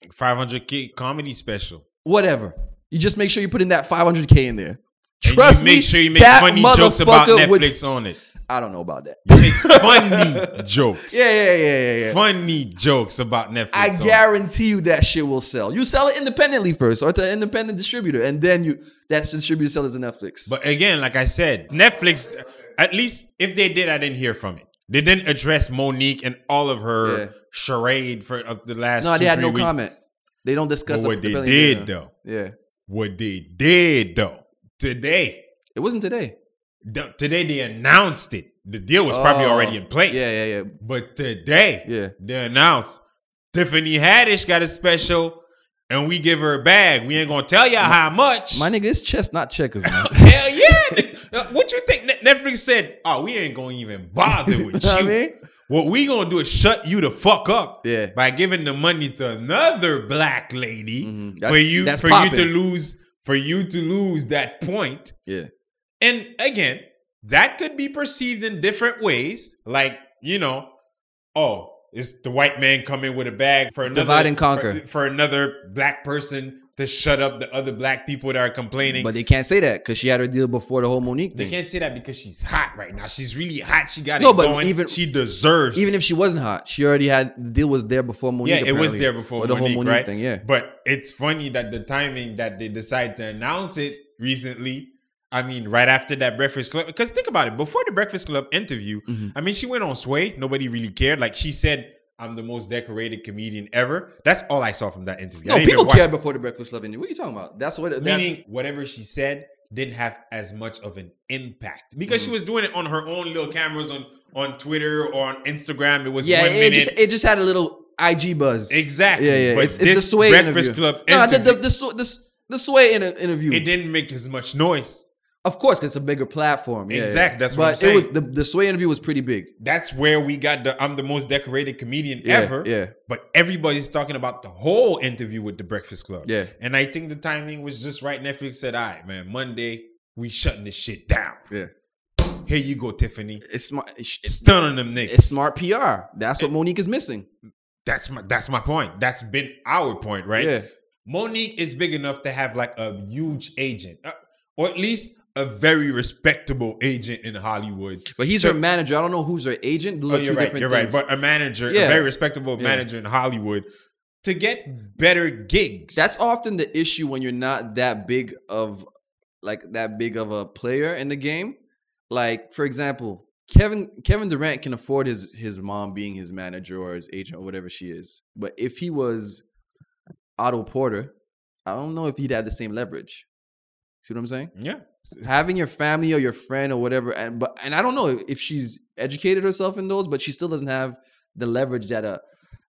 Speaker 1: 500k comedy special.
Speaker 2: whatever. You just make sure you put in that 500k in there.
Speaker 1: And
Speaker 2: Trust
Speaker 1: you make
Speaker 2: me,
Speaker 1: sure you make funny jokes about
Speaker 2: motherfucker would-
Speaker 1: Netflix on it.
Speaker 2: I don't know about that.
Speaker 1: You make funny jokes.
Speaker 2: Yeah, yeah, yeah, yeah, yeah.
Speaker 1: Funny jokes about Netflix.
Speaker 2: I
Speaker 1: on it.
Speaker 2: guarantee you that shit will sell. You sell it independently first, or to an independent distributor, and then you that distributor sells it to Netflix.
Speaker 1: But again, like I said, Netflix, at least if they did, I didn't hear from it. They didn't address Mo'Nique and all of her
Speaker 2: Yeah.
Speaker 1: Charade for of the last.
Speaker 2: no,
Speaker 1: two,
Speaker 2: they had no
Speaker 1: weeks.
Speaker 2: comment. They don't discuss
Speaker 1: what they did though,
Speaker 2: Yeah,
Speaker 1: what they did though, today,
Speaker 2: it wasn't today.
Speaker 1: the- today they announced it. The deal was probably
Speaker 2: Oh,
Speaker 1: already in place.
Speaker 2: Yeah, yeah, yeah,
Speaker 1: But today,
Speaker 2: yeah.
Speaker 1: they announced Tiffany Haddish got a special, and we give her a bag. We ain't gonna tell y'all how much.
Speaker 2: My nigga, it's chess, not checkers.
Speaker 1: Hell yeah! What you think? Net- Netflix said, "Oh, we ain't gonna even bother with
Speaker 2: You know what I mean?
Speaker 1: What we gonna do is shut you the fuck up
Speaker 2: Yeah.
Speaker 1: by giving the money to another black lady
Speaker 2: Mhm.
Speaker 1: for you
Speaker 2: that's
Speaker 1: for you to lose for you to lose that point."
Speaker 2: Yeah.
Speaker 1: And again, that could be perceived in different ways. Like, you know, oh, it's the white man coming with a bag for another
Speaker 2: Divide and conquer.
Speaker 1: For, for another black person to shut up the other black people that are complaining.
Speaker 2: But they can't say that because she had her deal before the whole Mo'Nique thing.
Speaker 1: they can't say that because she's hot right now. She's really hot. She got
Speaker 2: No,
Speaker 1: it
Speaker 2: but
Speaker 1: going.
Speaker 2: even-
Speaker 1: she deserves
Speaker 2: Even if she wasn't hot, she already had the deal was there before Mo'Nique.
Speaker 1: yeah, it was there before
Speaker 2: Or the
Speaker 1: Mo'Nique,
Speaker 2: whole Mo'Nique
Speaker 1: right?
Speaker 2: thing. Yeah,
Speaker 1: But it's funny that the timing that they decide to announce it recently I mean, right after that Breakfast Club, because think about it. Before the Breakfast Club interview,
Speaker 2: Mhm.
Speaker 1: I mean, she went on Sway. Nobody really cared. Like she said, "I'm the most decorated comedian ever." That's all I saw from that interview.
Speaker 2: No, people cared before the Breakfast Club. Interview. What are you talking about? That's what. That's,
Speaker 1: Meaning, whatever she said didn't have as much of an impact because
Speaker 2: Mm.
Speaker 1: she was doing it on her own little cameras on on Twitter or on Instagram. It was
Speaker 2: yeah,
Speaker 1: one
Speaker 2: it
Speaker 1: minute.
Speaker 2: just it just had a little IG buzz.
Speaker 1: exactly.
Speaker 2: Yeah, yeah.
Speaker 1: But
Speaker 2: it's, it's the Sway
Speaker 1: Breakfast
Speaker 2: interview.
Speaker 1: Club
Speaker 2: No, the, the, the, the, the Sway in- an interview.
Speaker 1: it didn't make as much noise.
Speaker 2: Of course, 'cause it's a bigger platform. Yeah,
Speaker 1: Exactly, that's
Speaker 2: but
Speaker 1: what I'm saying.
Speaker 2: it was the, the Sway interview was pretty big.
Speaker 1: That's where we got the I'm the most decorated comedian
Speaker 2: Yeah,
Speaker 1: ever.
Speaker 2: yeah.
Speaker 1: But everybody's talking about the whole interview with the Breakfast Club.
Speaker 2: Yeah.
Speaker 1: And I think the timing was just right. Netflix said, all right, man, Monday, we shutting this shit down.
Speaker 2: Yeah.
Speaker 1: Here you go, Tiffany.
Speaker 2: It's smart. It's, it's,
Speaker 1: them niggas.
Speaker 2: it's smart PR. That's what Mo'Nique is missing.
Speaker 1: That's my that's my point. That's been our point, right?
Speaker 2: Yeah.
Speaker 1: Mo'Nique is big enough to have like a huge agent, uh, or at least a very respectable agent in Hollywood.
Speaker 2: But he's
Speaker 1: So-
Speaker 2: her manager. I don't know who's her agent. Those
Speaker 1: Oh, you're right.
Speaker 2: different
Speaker 1: You're
Speaker 2: things.
Speaker 1: right. But a manager,
Speaker 2: Yeah.
Speaker 1: a very respectable
Speaker 2: Yeah.
Speaker 1: manager in Hollywood, to get better gigs.
Speaker 2: That's often the issue when you're not that big of like that big of a player in the game. Like for example, Kevin Kevin Durant can afford his his mom being his manager or his agent or whatever she is. But if he was Otto Porter, I don't know if he'd have the same leverage. See what I'm saying?
Speaker 1: yeah.
Speaker 2: Having your family or your friend or whatever, and but and I don't know if she's educated herself in those, but she still doesn't have the leverage that a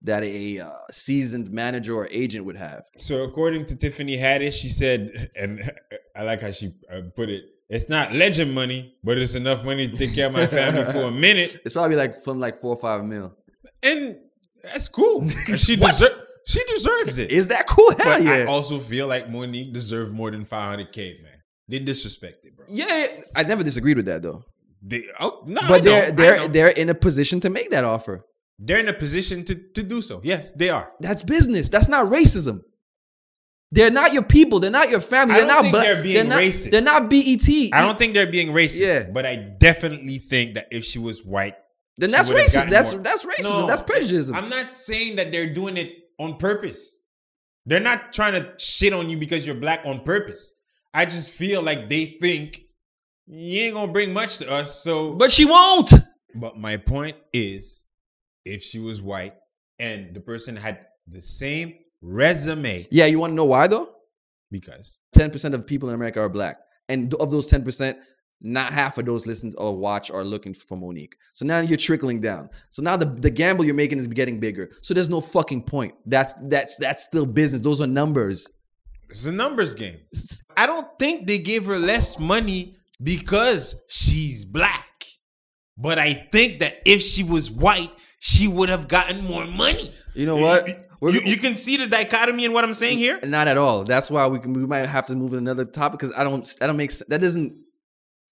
Speaker 2: that a uh, seasoned manager or agent would have.
Speaker 1: So according to Tiffany Haddish, she said, and I like how she uh, put it. It's not legend money, but it's enough money to take care of my family for a minute,
Speaker 2: It's probably like from like four or five mil.
Speaker 1: and that's cool. She deserves. She deserves it.
Speaker 2: Is that cool? Hell
Speaker 1: but I also feel like Mo'Nique deserved more than 500k, man. They disrespected, bro.
Speaker 2: yeah, I never disagreed with that though.
Speaker 1: They, oh, no,
Speaker 2: But they're they're they're in a position to make that offer.
Speaker 1: they're in a position to to do so. Yes, they are.
Speaker 2: That's business. That's not racism. They're not your people. They're not your family.
Speaker 1: I
Speaker 2: They're
Speaker 1: don't
Speaker 2: not
Speaker 1: think
Speaker 2: bla-
Speaker 1: they're being
Speaker 2: not,
Speaker 1: racist.
Speaker 2: They're not BET.
Speaker 1: I don't think they're being racist.
Speaker 2: Yeah.
Speaker 1: but I definitely think that if she was white,
Speaker 2: Then that's racist. That's
Speaker 1: more.
Speaker 2: that's racism.
Speaker 1: No,
Speaker 2: that's prejudice.
Speaker 1: I'm not saying that they're doing it on purpose. They're not trying to shit on you because you're black on purpose. I just feel like they think you ain't gonna bring much to us. So,
Speaker 2: But she won't.
Speaker 1: but my point is, if she was white and the person had the same resume,
Speaker 2: Yeah, you want to know why though?
Speaker 1: because
Speaker 2: Ten percent of people in America are black, and of those ten percent, not half of those listen or watch are looking for Monique. So now you're trickling down. So now the, the gamble you're making is getting bigger. So there's no fucking point. That's that's that's still business. Those are numbers.
Speaker 1: It's a numbers game. I don't think they gave her less money because she's black. But I think that if she was white, she would have gotten more money.
Speaker 2: You know what?
Speaker 1: You, you- you can see the dichotomy in what I'm saying here.
Speaker 2: Not at all. That's why we can, we might have to move to another topic because I don't that don't make that doesn't.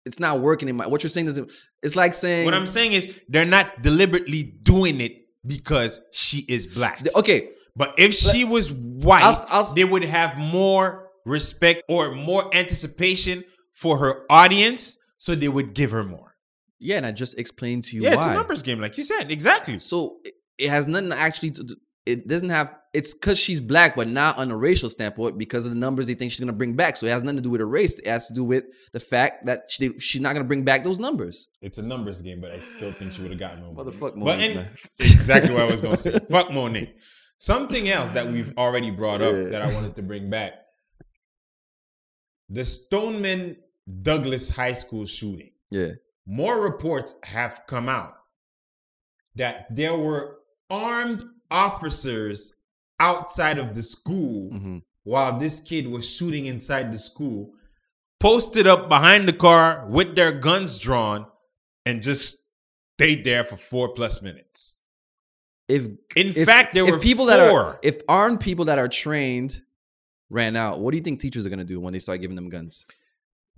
Speaker 2: It's not working in my. What you're saying doesn't. It's like saying
Speaker 1: What I'm saying is they're not deliberately doing it because she is black.
Speaker 2: okay.
Speaker 1: But if she was white,
Speaker 2: I'll- I'll-
Speaker 1: they would have more respect or more anticipation for her audience, so they would give her more.
Speaker 2: Yeah, and I just explained to you
Speaker 1: Yeah,
Speaker 2: why.
Speaker 1: it's a numbers game, like you said. Exactly.
Speaker 2: So it, it has nothing actually to do. It doesn't have. It's because she's black, but not on a racial standpoint because of the numbers they think she's gonna bring back. So it has nothing to do with her race. It has to do with the fact that she, she's not gonna bring back those numbers.
Speaker 1: It's a numbers game, but I still think she would have gotten more.
Speaker 2: Motherfuck
Speaker 1: But
Speaker 2: Mo'Nique,
Speaker 1: and- exactly what I was gonna say. Fuck Mo'Nique. Something else that we've already brought up
Speaker 2: Yeah.
Speaker 1: that I wanted to bring back. The Stoneman Douglas High School shooting.
Speaker 2: Yeah.
Speaker 1: More reports have come out that there were armed officers outside of the school
Speaker 2: Mhm.
Speaker 1: while this kid was shooting inside the school, posted up behind the car with their guns drawn, and just stayed there for four plus minutes.
Speaker 2: If
Speaker 1: In
Speaker 2: if,
Speaker 1: fact, there
Speaker 2: if
Speaker 1: were
Speaker 2: people
Speaker 1: four.
Speaker 2: that are if armed people that are trained ran out, what do you think teachers are gonna do when they start giving them guns?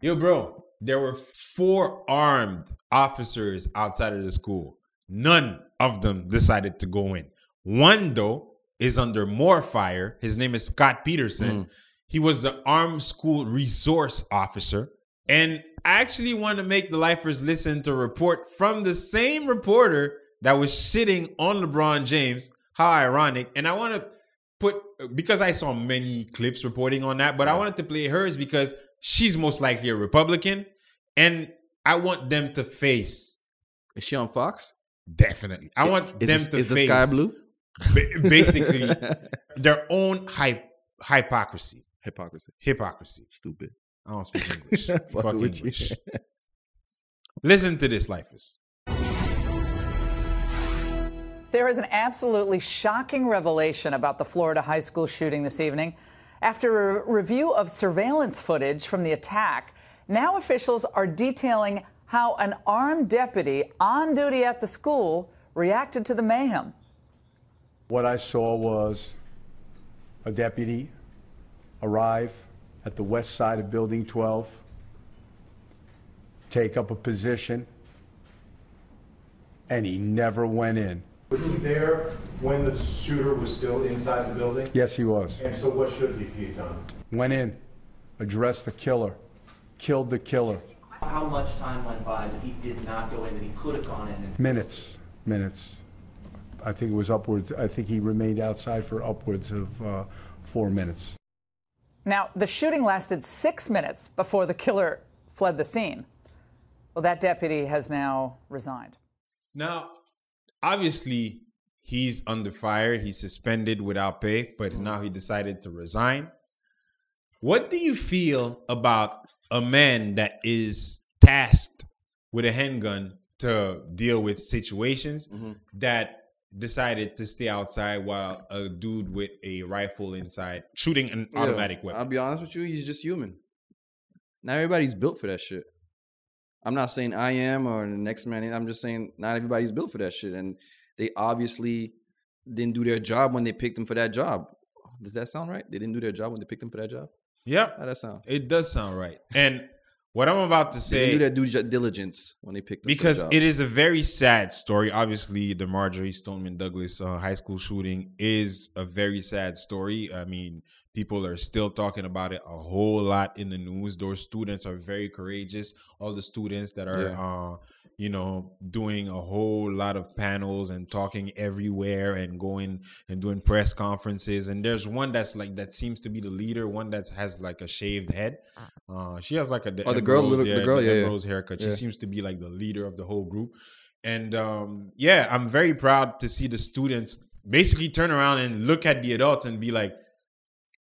Speaker 1: Yo, bro, there were four armed officers outside of the school. None of them decided to go in. One, though, is under more fire. His name is Scot Peterson.
Speaker 2: Mm.
Speaker 1: He was the armed school resource officer. And I actually want to make the lifers listen to a report from the same reporter that was shitting on LeBron James. How ironic. And I want to put, because I saw many clips reporting on that, but I wanted to play hers because she's most likely a Republican, and I want them to face
Speaker 2: Is she on Fox?
Speaker 1: definitely. I want
Speaker 2: Is,
Speaker 1: them
Speaker 2: this-
Speaker 1: to
Speaker 2: is the
Speaker 1: face
Speaker 2: sky blue?
Speaker 1: basically their own hy- hypocrisy,
Speaker 2: Hypocrisy.
Speaker 1: hypocrisy.
Speaker 2: Stupid.
Speaker 1: I don't speak English.
Speaker 2: Fuck
Speaker 1: Fuck. English. Listen to this, lifers.
Speaker 3: There is an absolutely shocking revelation about the Florida high school shooting this evening. After a review of surveillance footage from the attack, now officials are detailing how an armed deputy on duty at the school reacted to the mayhem.
Speaker 4: What I saw was a deputy arrive at the west side of Building 12, take up a position, and he never went in.
Speaker 5: Was he there when the shooter was still inside the building?
Speaker 4: Yes, he was.
Speaker 5: And so what should he have done?
Speaker 4: Went in, addressed the killer, killed the killer.
Speaker 6: How much time went by that he did not go in, that he could have gone in? And
Speaker 4: Minutes, minutes. I think it was upwards, I think he remained outside for upwards of uh, four minutes.
Speaker 3: Now, the shooting lasted six minutes before the killer fled the scene. Well, that deputy has now resigned.
Speaker 1: Now, obviously, he's under fire. He's suspended without pay, but mm-hmm. now he decided to resign. What do you feel about a man that is tasked with a handgun to deal with situations mm-hmm. that decided to stay outside while a dude with a rifle inside shooting an automatic
Speaker 2: weapon? I'll be honest with you, he's just human. Not everybody's built for that shit. I'm not saying I am or the next man. I'm just saying not everybody's built for that shit, and they obviously didn't do their job when they picked him for that job. Does that sound right? They didn't do their job when they picked him for that job.
Speaker 1: Yeah,
Speaker 2: How that sound?
Speaker 1: it does sound right. And what I'm about to say, They
Speaker 2: didn't do their due diligence when they picked him
Speaker 1: because
Speaker 2: job.
Speaker 1: is a very sad story. Obviously, the Marjory Stoneman Douglas uh, high school shooting is a very sad story. I mean, people are still talking about it a whole lot in the news. Those students are very courageous. All the students that are,
Speaker 2: Yeah.
Speaker 1: uh, you know, doing a whole lot of panels and talking everywhere and going and doing press conferences. And there's one that's like that seems to be the leader. One that has like a shaved head. Uh, she has like a
Speaker 2: Oh, the girl-
Speaker 1: Amber Rose,
Speaker 2: the girl, yeah, yeah.
Speaker 1: Amber Rose haircut. She seems to be like the leader of the whole group. And um, yeah, I'm very proud to see the students basically turn around and look at the adults and be like,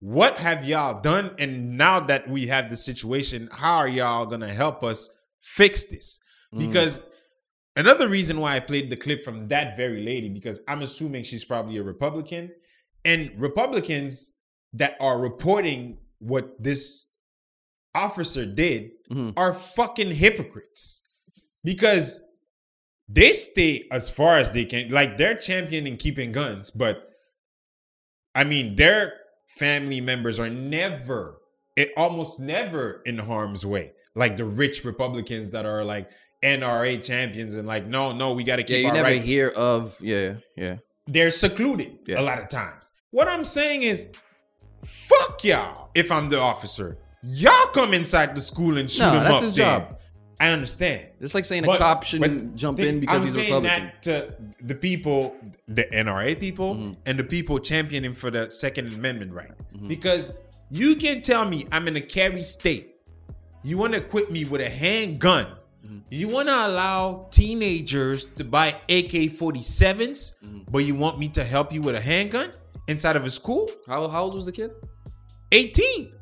Speaker 1: what have y'all done? And now that we have the situation, how are y'all gonna help us fix this? Because another reason why I played the clip from that very lady, because I'm assuming she's probably a Republican, and Republicans that are reporting what this officer did
Speaker 2: Mhm.
Speaker 1: are fucking hypocrites because they stay as far as they can. Like they're championing keeping guns, but I mean, their family members are never, it almost never in harm's way. Like the rich Republicans that are like NRA champions and like, no, no, we got to
Speaker 2: yeah,
Speaker 1: keep
Speaker 2: you
Speaker 1: our
Speaker 2: never
Speaker 1: rights.
Speaker 2: hear of yeah, yeah.
Speaker 1: They're secluded
Speaker 2: Yeah.
Speaker 1: a lot of times. What I'm saying is, fuck y'all. If I'm the officer, y'all come inside the school and shoot
Speaker 2: No,
Speaker 1: him
Speaker 2: that's
Speaker 1: up.
Speaker 2: his
Speaker 1: then.
Speaker 2: job.
Speaker 1: I understand.
Speaker 2: It's like saying a cop shouldn't jump in because
Speaker 1: I'm
Speaker 2: he's a
Speaker 1: saying
Speaker 2: Republican.
Speaker 1: that to the people, the NRA people,
Speaker 2: Mm-hmm.
Speaker 1: and the people championing for the Second Amendment right.
Speaker 2: Mm-hmm.
Speaker 1: Because you can tell me I'm in a carry state. You want to equip me with a handgun.
Speaker 2: Mm-hmm.
Speaker 1: You want to allow teenagers to buy AK 47s,
Speaker 2: Mm-hmm.
Speaker 1: but you want me to help you with a handgun inside of a school?
Speaker 2: How how old was the kid?
Speaker 1: 18.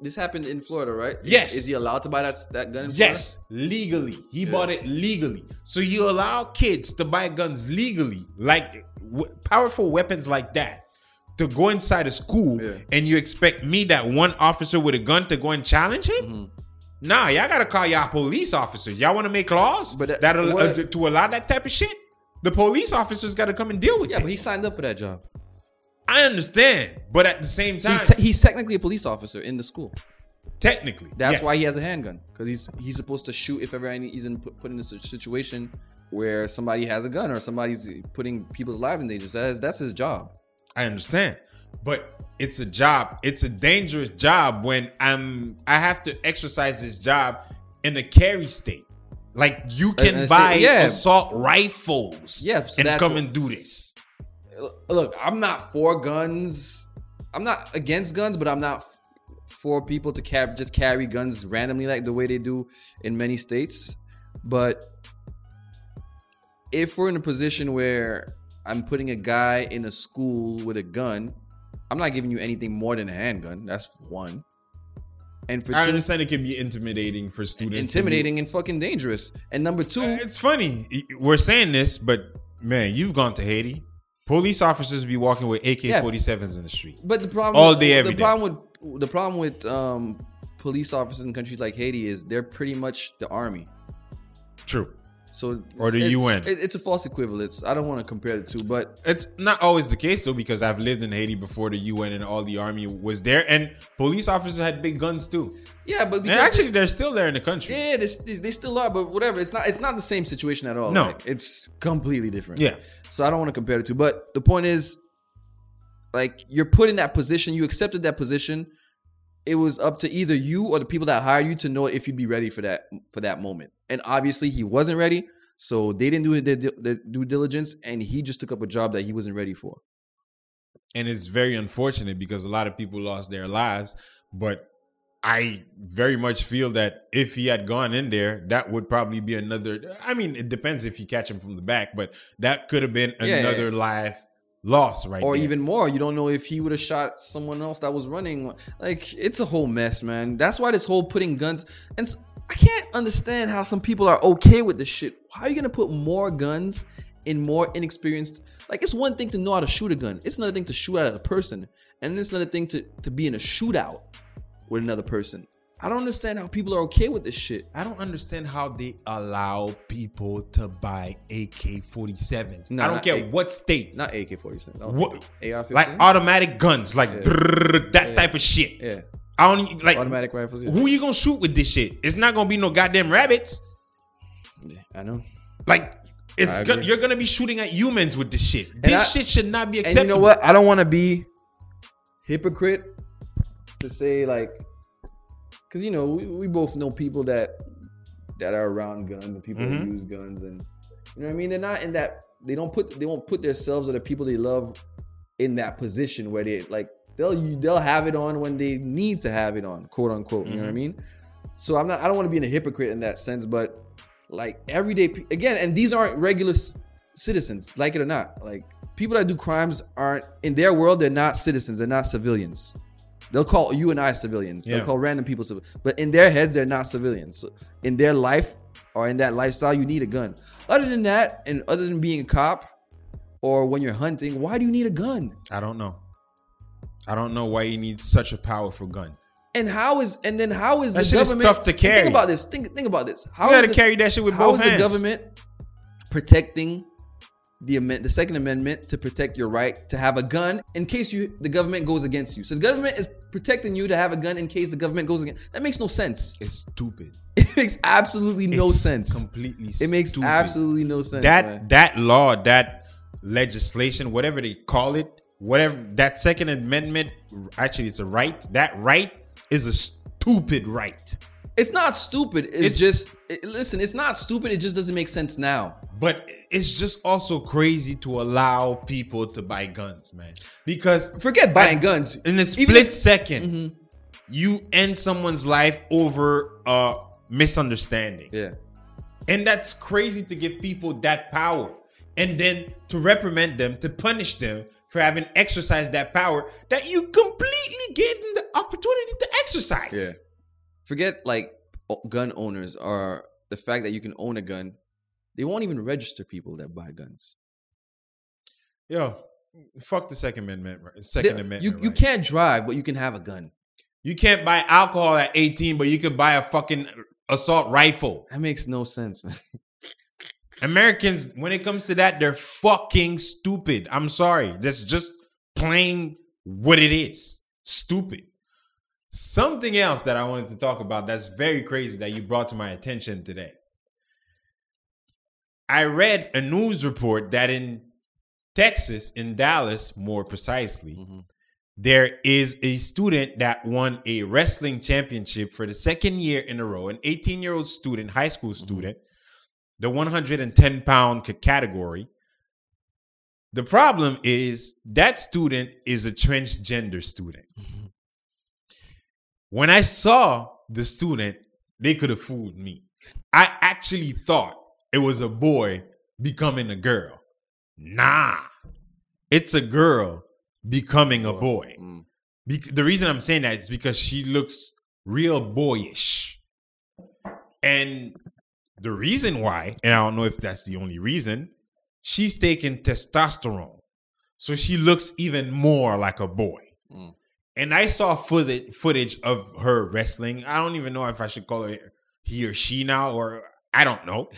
Speaker 2: This happened in Florida, right?
Speaker 1: Yes.
Speaker 2: Is he allowed to buy that that gun? In Florida?
Speaker 1: Yes, legally. He bought it legally. So you allow kids to buy guns legally, like w- powerful weapons like that, to go inside a school,
Speaker 2: Yeah.
Speaker 1: and you expect me, that one officer with a gun, to go and challenge him?
Speaker 2: Mm-hmm.
Speaker 1: Nah, y'all gotta call y'all police officers. Y'all want to make laws
Speaker 2: But that-
Speaker 1: that uh, to allow that type of shit? The police officers got to come and deal with
Speaker 2: Yeah,
Speaker 1: this.
Speaker 2: but he signed up for that job.
Speaker 1: I understand, but at the same
Speaker 2: So
Speaker 1: time,
Speaker 2: he's, te- he's technically a police officer in the school.
Speaker 1: technically,
Speaker 2: That's
Speaker 1: yes.
Speaker 2: why he has a handgun because he's he's supposed to shoot if ever any- he's in put, put in a si- situation where somebody has a gun or somebody's putting people's lives in danger. So that's that's his job.
Speaker 1: I understand. But it's a job. It's a dangerous job when I'm I have to exercise this job in a carry state. Like you can
Speaker 2: and
Speaker 1: buy
Speaker 2: yeah.
Speaker 1: assault rifles
Speaker 2: Yeah, so
Speaker 1: and
Speaker 2: that's
Speaker 1: come
Speaker 2: what-
Speaker 1: and do this.
Speaker 2: Look, I'm not for guns. I'm not against guns, but I'm not for people to carry just carry guns randomly like the way they do in many states. But if we're in a position where I'm putting a guy in a school with a gun, I'm not giving you anything more than a handgun. That's one. And for
Speaker 1: I
Speaker 2: two,
Speaker 1: understand it can be intimidating for students. to be-
Speaker 2: intimidating and fucking dangerous. And number two,
Speaker 1: It's funny. We're saying this, but man, you've gone to Haiti. Police officers be walking with AK-47s in the street.
Speaker 2: But the problem
Speaker 1: All day, every
Speaker 2: the
Speaker 1: day.
Speaker 2: problem with the problem with um, police officers in countries like Haiti is they're pretty much the army.
Speaker 1: True.
Speaker 2: So
Speaker 1: Or the UN.
Speaker 2: it- it's a false equivalence. I don't want to compare the two, but
Speaker 1: It's not always the case though, because I've lived in Haiti before the UN and all the army was there, and police officers had big guns too.
Speaker 2: yeah, but
Speaker 1: And actually, they're still there in the country.
Speaker 2: yeah, they, they, they still are, but whatever. It's not it's not the same situation at all.
Speaker 1: No.
Speaker 2: Like, it's completely different.
Speaker 1: Yeah.
Speaker 2: So I don't want to compare the two, but the point is, like you're put in that position, you accepted that position. It was up to either you or the people that hired you to know if you'd be ready for that for that moment. And obviously, he wasn't ready, so they didn't do their, their due diligence, and he just took up a job that he wasn't ready for.
Speaker 1: and it's very unfortunate because a lot of people lost their lives but i very much feel that if he had gone in there that would probably be another i mean it depends if you catch him from the back but that could have been
Speaker 2: Yeah, yeah,
Speaker 1: another life loss right
Speaker 2: or
Speaker 1: there.
Speaker 2: even more, you don't know if he would have shot someone else that was running. Like it's a whole mess, man. That's why this whole putting guns and I can't understand how some people are okay with this shit. How are you gonna put more guns in more inexperienced? Like it's one thing to know how to shoot a gun. It's another thing to shoot at a person, and it's another thing to to be in a shootout with another person. I don't understand how people are okay with this shit.
Speaker 1: I don't understand how they allow people to buy AK-47s.
Speaker 2: No,
Speaker 1: I don't care
Speaker 2: A-
Speaker 1: what state.
Speaker 2: Not AK forty seven.
Speaker 1: what,
Speaker 2: AR fifteen.
Speaker 1: like automatic guns, like drrrr, that type of shit.
Speaker 2: yeah,
Speaker 1: I don't like
Speaker 2: automatic rifles. Yeah.
Speaker 1: Who you gonna shoot with this shit? It's not gonna be no goddamn rabbits.
Speaker 2: Yeah, I know.
Speaker 1: Like it's
Speaker 2: I
Speaker 1: go- you're gonna be shooting at humans with this shit. This
Speaker 2: I-
Speaker 1: shit should not be
Speaker 2: And
Speaker 1: acceptable.
Speaker 2: you know what? I don't want to be hypocrite to say like, because you know we, we both know people that that are around guns and people
Speaker 1: Mhm.
Speaker 2: that use guns and you know what I mean. They're not in that. They don't put. They won't put themselves or the people they love in that position where they like they'll they'll have it on when they need to have it on, quote unquote. You know what I mean? So I'm not. I don't want to be a hypocrite in that sense, but like everyday again, and these aren't regular c- citizens, like it or not. Like people that do crimes aren't in their world. They're not citizens. They're not civilians. They'll call you and I civilians.
Speaker 1: Yeah.
Speaker 2: They'll call random people civilians. but in their heads, they're not civilians. So in their life or in that lifestyle, you need a gun. Other than that, and other than being a cop or when you're hunting, why do you need a gun?
Speaker 1: I don't know. I don't know why you need such a powerful gun.
Speaker 2: And how is and then how is
Speaker 1: That
Speaker 2: the
Speaker 1: shit is
Speaker 2: government
Speaker 1: tough to carry.
Speaker 2: Think about this. Think think about this. How
Speaker 1: You gotta
Speaker 2: the-
Speaker 1: carry that shit with both
Speaker 2: is
Speaker 1: hands.
Speaker 2: the government protecting the amend the Second Amendment to protect your right to have a gun in case you the government goes against you? So the government is protecting you to have a gun in case the government goes against. That makes no sense.
Speaker 1: It's stupid.
Speaker 2: It makes absolutely no
Speaker 1: It's
Speaker 2: sense.
Speaker 1: Completely.
Speaker 2: It makes
Speaker 1: stupid.
Speaker 2: absolutely no sense.
Speaker 1: that
Speaker 2: man.
Speaker 1: that law, that legislation, whatever they call it, whatever that Second Amendment, actually, it's a right. That right is a stupid right.
Speaker 2: It's not stupid. It's,
Speaker 1: It's-
Speaker 2: just it- listen. It's not stupid. It just doesn't make sense now.
Speaker 1: But it's just also crazy to allow people to buy guns, man. Because
Speaker 2: Forget buying guns.
Speaker 1: in a split
Speaker 2: if-
Speaker 1: 2nd
Speaker 2: Mhm.
Speaker 1: you end someone's life over a misunderstanding.
Speaker 2: Yeah.
Speaker 1: And that's crazy to give people that power. And then to reprimand them, to punish them for having exercised that power that you completely gave them the opportunity to exercise.
Speaker 2: Yeah. Forget like gun owners or the fact that you can own a gun. They won't even register people that buy guns.
Speaker 1: Yo, fuck the Second Amendment. Second
Speaker 2: They-
Speaker 1: Amendment.
Speaker 2: you you
Speaker 1: right?
Speaker 2: can't drive, but you can have a gun.
Speaker 1: You can't buy alcohol at 18, but you can buy a fucking assault rifle.
Speaker 2: That makes no sense, man.
Speaker 1: Americans, when it comes to that, they're fucking stupid. I'm sorry. That's just plain what it is. Stupid. Something else that I wanted to talk about that's very crazy that you brought to my attention today. I read a news report that in Texas, in Dallas more precisely,
Speaker 2: Mhm.
Speaker 1: there is a student that won a wrestling championship for the second year in a row, an 18 year old student, high school student, the 110 pound category. The problem is that student is a transgender student. When I saw the student, they could have fooled me. I actually thought it was a boy becoming a girl. Nah, it's a girl becoming a boy.
Speaker 2: Mm.
Speaker 1: Bec- the reason I'm saying that is because she looks real boyish. And the reason why, and I don't know if that's the only reason, she's taking testosterone. So she looks even more like a boy.
Speaker 2: Mm.
Speaker 1: And I saw footage footage of her wrestling. I don't even know if I should call her he or she now, or I don't know.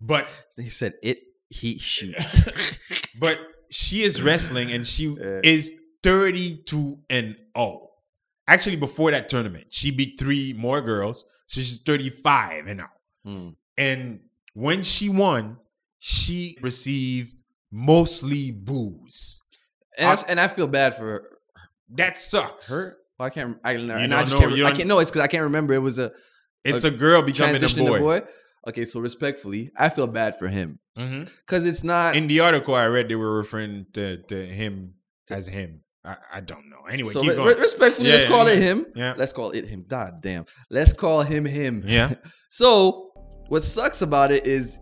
Speaker 1: But
Speaker 2: He said it, he, she.
Speaker 1: but she is wrestling and she is 32 and 0. Actually, before that tournament, she beat three more girls. So she's 35 and 0.
Speaker 2: Mm.
Speaker 1: And when she won, she received mostly booze.
Speaker 2: And, that's- and I feel bad for
Speaker 1: That sucks.
Speaker 2: her. Well, I can't. I,
Speaker 1: don't
Speaker 2: I just
Speaker 1: know,
Speaker 2: can't. I can't. No, it's because I can't remember. It was a
Speaker 1: It's a girl becoming a boy.
Speaker 2: boy. Okay, so respectfully, I feel bad for him
Speaker 1: mm-hmm.
Speaker 2: because it's not.
Speaker 1: In the article I read, they were referring to, to him as him. I, I don't know. Anyway,
Speaker 2: so
Speaker 1: keep
Speaker 2: re-
Speaker 1: going.
Speaker 2: re- respectfully,
Speaker 1: Yeah,
Speaker 2: let's
Speaker 1: yeah,
Speaker 2: call
Speaker 1: yeah.
Speaker 2: it him.
Speaker 1: Yeah.
Speaker 2: Let's call it him. God damn. Let's call him him.
Speaker 1: Yeah.
Speaker 2: So what sucks about it is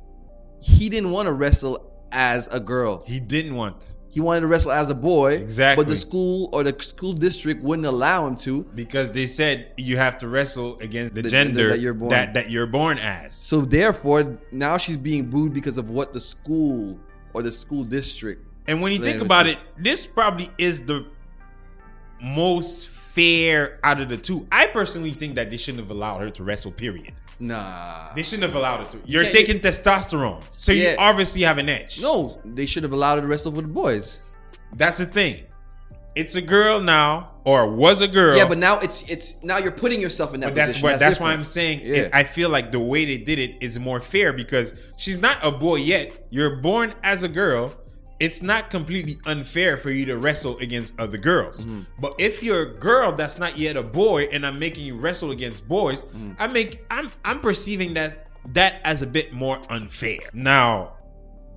Speaker 2: he didn't want to wrestle as a girl.
Speaker 1: He didn't want
Speaker 2: He wanted to wrestle as a boy.
Speaker 1: Exactly.
Speaker 2: But the school or the school district wouldn't allow him to.
Speaker 1: because they said you have to wrestle against the,
Speaker 2: The
Speaker 1: gender,
Speaker 2: gender that you're born.
Speaker 1: that, that you're born as.
Speaker 2: So therefore, now she's being booed because of what the school or the school district.
Speaker 1: And when you think about it, this probably is the most fair out of the two. I personally think that they shouldn't have allowed her to wrestle. Period.
Speaker 2: Nah.
Speaker 1: They shouldn't have allowed it to. You're
Speaker 2: Yeah,
Speaker 1: taking testosterone, so you obviously have an edge.
Speaker 2: No, they should have allowed her to wrestle with the boys.
Speaker 1: That's the thing. It's a girl now, or was a girl.
Speaker 2: Yeah, but now it's it's now you're putting yourself in that
Speaker 1: But that's
Speaker 2: position.
Speaker 1: what that's why. I'm saying.
Speaker 2: Yeah.
Speaker 1: it- I feel like the way they did it is more fair because she's not a boy yet. You're born as a girl. It's not completely unfair for you to wrestle against other girls.
Speaker 2: Mm-hmm.
Speaker 1: But if you're a girl that's not yet a boy and I'm making you wrestle against boys,
Speaker 2: Mm-hmm.
Speaker 1: I make I'm I'm perceiving that that as a bit more unfair. Now,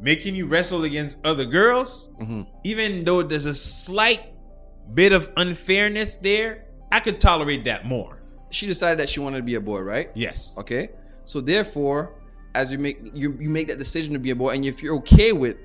Speaker 1: making you wrestle against other girls,
Speaker 2: Mm-hmm.
Speaker 1: even though there's a slight bit of unfairness there, I could tolerate that more.
Speaker 2: she decided that she wanted to be a boy, right?
Speaker 1: Yes.
Speaker 2: Okay. So therefore, as you make you, you make that decision to be a boy, and if you're okay with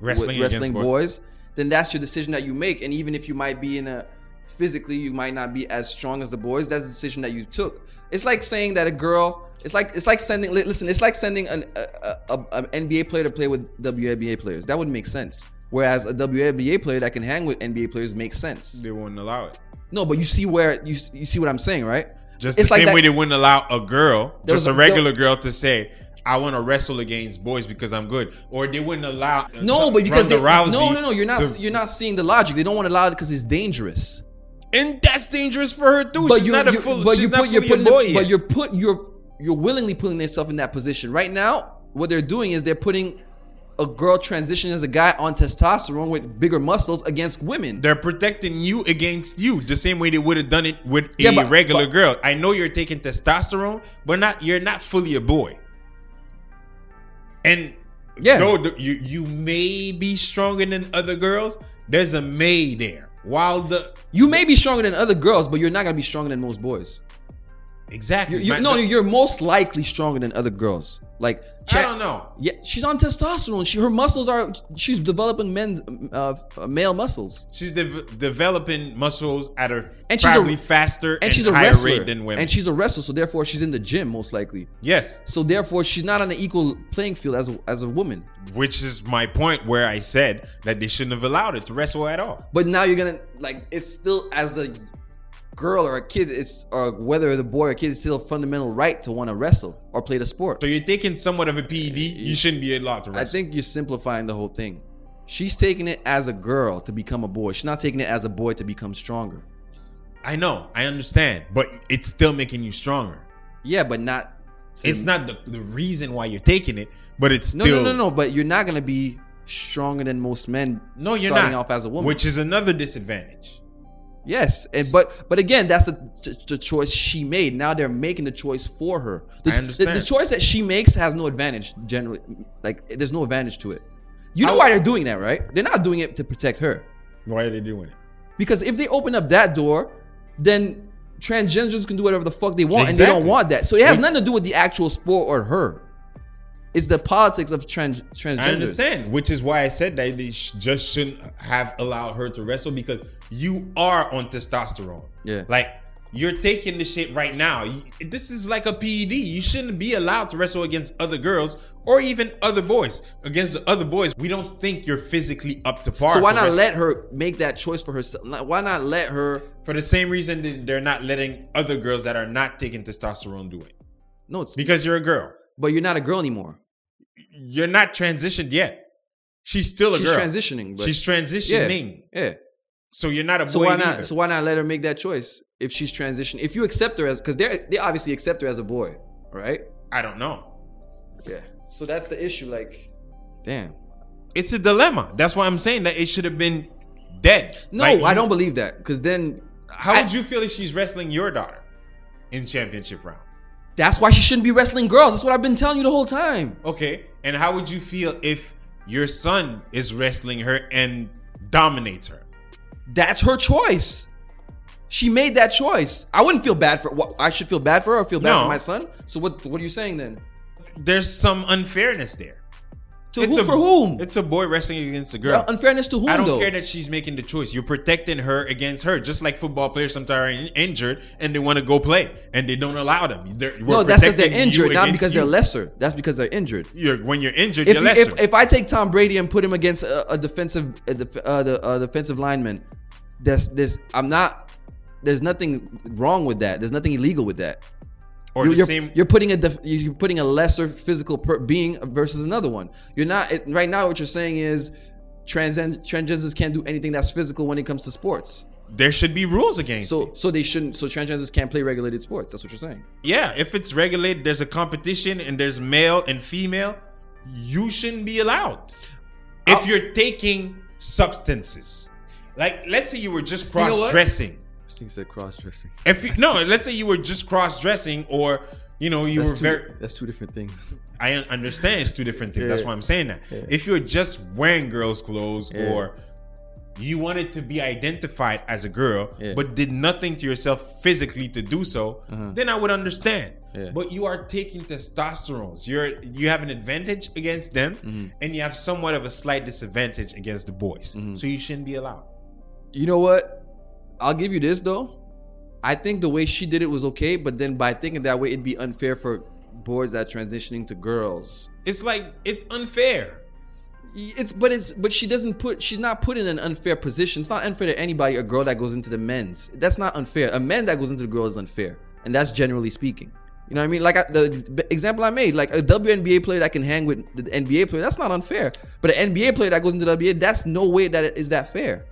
Speaker 1: Wrestling
Speaker 2: with wrestling
Speaker 1: boys.
Speaker 2: boys, then that's your decision that you make. And even if you might be in a physically, you might not be as strong as the boys. That's the decision that you took. It's like saying that a girl. It's like it's like sending. Listen, it's like sending an a, a, a, an NBA player to play with WNBA players. That would make sense. Whereas a WNBA player that can hang with NBA players makes sense.
Speaker 1: They wouldn't allow it.
Speaker 2: No, but you see where you you see what I'm saying, right?
Speaker 1: Just
Speaker 2: It's
Speaker 1: the
Speaker 2: like
Speaker 1: same
Speaker 2: that-
Speaker 1: way they wouldn't allow a girl, just a- regular girl, to say, "I want to wrestle against boys because I'm good," or they wouldn't allow.
Speaker 2: No, but because they, no, no, no, you're not
Speaker 1: to-
Speaker 2: you're not seeing the logic. They don't want to allow it because it's dangerous.
Speaker 1: and that's dangerous for her too. she's
Speaker 2: you-
Speaker 1: not a full.
Speaker 2: but
Speaker 1: she's
Speaker 2: you put you're putting
Speaker 1: boy yet.
Speaker 2: but you're put you're you're willingly putting yourself in that position right now. What they're doing is they're putting a girl transition as a guy on testosterone with bigger muscles against women.
Speaker 1: They're protecting you against you the same way they would have done it with a
Speaker 2: but-
Speaker 1: regular
Speaker 2: but-
Speaker 1: girl. I know you're taking testosterone, but not you're not fully a boy. And
Speaker 2: Yeah.
Speaker 1: though the, you you may be stronger than other girls, there's a may there. While the
Speaker 2: You may be stronger than other girls, but you're not gonna be stronger than most boys.
Speaker 1: exactly
Speaker 2: You, you,
Speaker 1: My-
Speaker 2: no, you're most likely stronger than other girls. Like
Speaker 1: I don't know.
Speaker 2: Yeah, she's on testosterone. She her muscles are. She's developing men's uh, male muscles.
Speaker 1: She's de- developing muscles at her
Speaker 2: And she's a-
Speaker 1: faster and,
Speaker 2: and she's a wrestler
Speaker 1: rate than women.
Speaker 2: and she's a wrestler so therefore she's in the gym most likely
Speaker 1: yes,
Speaker 2: so therefore she's not on an equal playing field as a, as a woman
Speaker 1: which is my point where I said that they shouldn't have allowed it to wrestle at all.
Speaker 2: but now you're gonna like it's still as a girl or a kid it's or whether the boy or kid is still a fundamental right to want to wrestle or play the sport
Speaker 1: So you're taking somewhat of a PED. You shouldn't be allowed to wrestle.
Speaker 2: i think you're simplifying the whole thing she's taking it as a girl to become a boy she's not taking it as a boy to become stronger
Speaker 1: I know, I understand, but it's still making you stronger.
Speaker 2: yeah but not to-
Speaker 1: It's not the, the reason why you're taking it, but it's
Speaker 2: no
Speaker 1: still
Speaker 2: no no no but you're not gonna be stronger than most men
Speaker 1: No, you're
Speaker 2: starting
Speaker 1: not.
Speaker 2: off as a woman
Speaker 1: which is another disadvantage.
Speaker 2: Yes, and but but again, that's the, the choice she made. Now they're making the choice for her. The,
Speaker 1: I understand.
Speaker 2: The, the choice that she makes has no advantage generally. Like there's no advantage to it. You know
Speaker 1: How-
Speaker 2: why they're doing that, right? They're not doing it to protect her.
Speaker 1: Why are they doing it?
Speaker 2: Because if they open up that door, then transgenders can do whatever the fuck they want, and they don't want that. So it has nothing to do with the actual sport or her. It's the politics of trans transgenders.
Speaker 1: I understand, which is why I said that they sh- just shouldn't have allowed her to wrestle because you are on testosterone.
Speaker 2: Yeah.
Speaker 1: Like you're taking the shit right now. You- This is like a PED. You shouldn't be allowed to wrestle against other girls or even other boys. Against the other boys, we don't think you're physically up to par.
Speaker 2: So why not
Speaker 1: wrestle.
Speaker 2: let her make that choice for herself? Why not let her?
Speaker 1: For the same reason that they're not letting other girls that are not taking testosterone do it.
Speaker 2: No, it's
Speaker 1: Because you're a girl.
Speaker 2: But you're not a girl anymore.
Speaker 1: You're not transitioned yet. She's still a
Speaker 2: She's
Speaker 1: girl.
Speaker 2: transitioning. But
Speaker 1: She's transitioning.
Speaker 2: yeah.
Speaker 1: So you're not a boy.
Speaker 2: So why
Speaker 1: either.
Speaker 2: not? So why not let her make that choice if she's transitioning? If you accept her as, because they they obviously accept her as a boy, right?
Speaker 1: I don't know.
Speaker 2: Yeah. So that's the issue. Like, damn.
Speaker 1: It's a dilemma. That's why I'm saying that it should have been dead.
Speaker 2: No,
Speaker 1: Like,
Speaker 2: I don't believe that. Because then,
Speaker 1: How
Speaker 2: I-
Speaker 1: would you feel if she's wrestling your daughter in championship round?
Speaker 2: That's why she shouldn't be wrestling girls. That's what I've been telling you the whole time.
Speaker 1: Okay. And how would you feel if your son is wrestling her and dominates her?
Speaker 2: That's her choice. She made that choice. I wouldn't feel bad for. What, I should feel bad for her or feel bad
Speaker 1: No.
Speaker 2: for my son. So what? What are you saying then?
Speaker 1: There's some unfairness there.
Speaker 2: To who, for whom?
Speaker 1: It's a boy wrestling against a girl.
Speaker 2: Unfairness to whom?
Speaker 1: I don't
Speaker 2: though?
Speaker 1: care that she's making the choice. You're protecting her against her, just like football players sometimes are in- injured and they want to go play and they don't allow them. They're,
Speaker 2: no, that's because they're injured, not because they're lesser. That's because they're injured.
Speaker 1: You're, when you're injured,
Speaker 2: If,
Speaker 1: you're lesser.
Speaker 2: if if I take Tom Brady and put him against a, a defensive a def, uh, the uh, defensive lineman, there's this I'm not. There's nothing wrong with that. There's nothing illegal with that.
Speaker 1: Or
Speaker 2: you,
Speaker 1: the
Speaker 2: you're,
Speaker 1: same.
Speaker 2: you're putting a def, you're putting a lesser physical per, being versus another one. You're not it, right now. What you're saying is transcend transgenders can't do anything that's physical when it comes to sports.
Speaker 1: there should be rules against
Speaker 2: So
Speaker 1: it.
Speaker 2: so they shouldn't. So transgenders can't play regulated sports. That's what you're saying.
Speaker 1: Yeah, if it's regulated, there's a competition and there's male and female, you shouldn't be allowed. If
Speaker 2: I'll-
Speaker 1: you're taking substances, like let's say you were just cross dressing.
Speaker 2: This thing said cross dressing.
Speaker 1: If you, no, let's say you were just cross dressing, or you know you were
Speaker 2: That's two,
Speaker 1: very.
Speaker 2: that's two different things.
Speaker 1: I understand it's two different things. That's why I'm saying that. If you're just wearing girls' clothes
Speaker 2: Yeah.
Speaker 1: or you wanted to be identified as a girl,
Speaker 2: Yeah.
Speaker 1: but did nothing to yourself physically to do so, then I would understand.
Speaker 2: Yeah.
Speaker 1: But you are taking testosterone. So you're you have an advantage against them,
Speaker 2: Mm-hmm.
Speaker 1: and you have somewhat of a slight disadvantage against the boys.
Speaker 2: Mm-hmm.
Speaker 1: So you shouldn't be allowed.
Speaker 2: You know what? I'll give you this though. I think the way she did it was okay, but then by thinking that way, it'd be unfair for boys that transitioning to girls.
Speaker 1: It's like it's unfair.
Speaker 2: It's but it's but she doesn't put she's not put in an unfair position. It's not unfair to anybody. A girl that goes into the men's that's not unfair. A man that goes into the girl is unfair, and that's generally speaking. You know what I mean? Like I, the example I made, like a WNBA player that can hang with the NBA player, that's not unfair. But an NBA player that goes into the NBA, that's no way that it is that fair.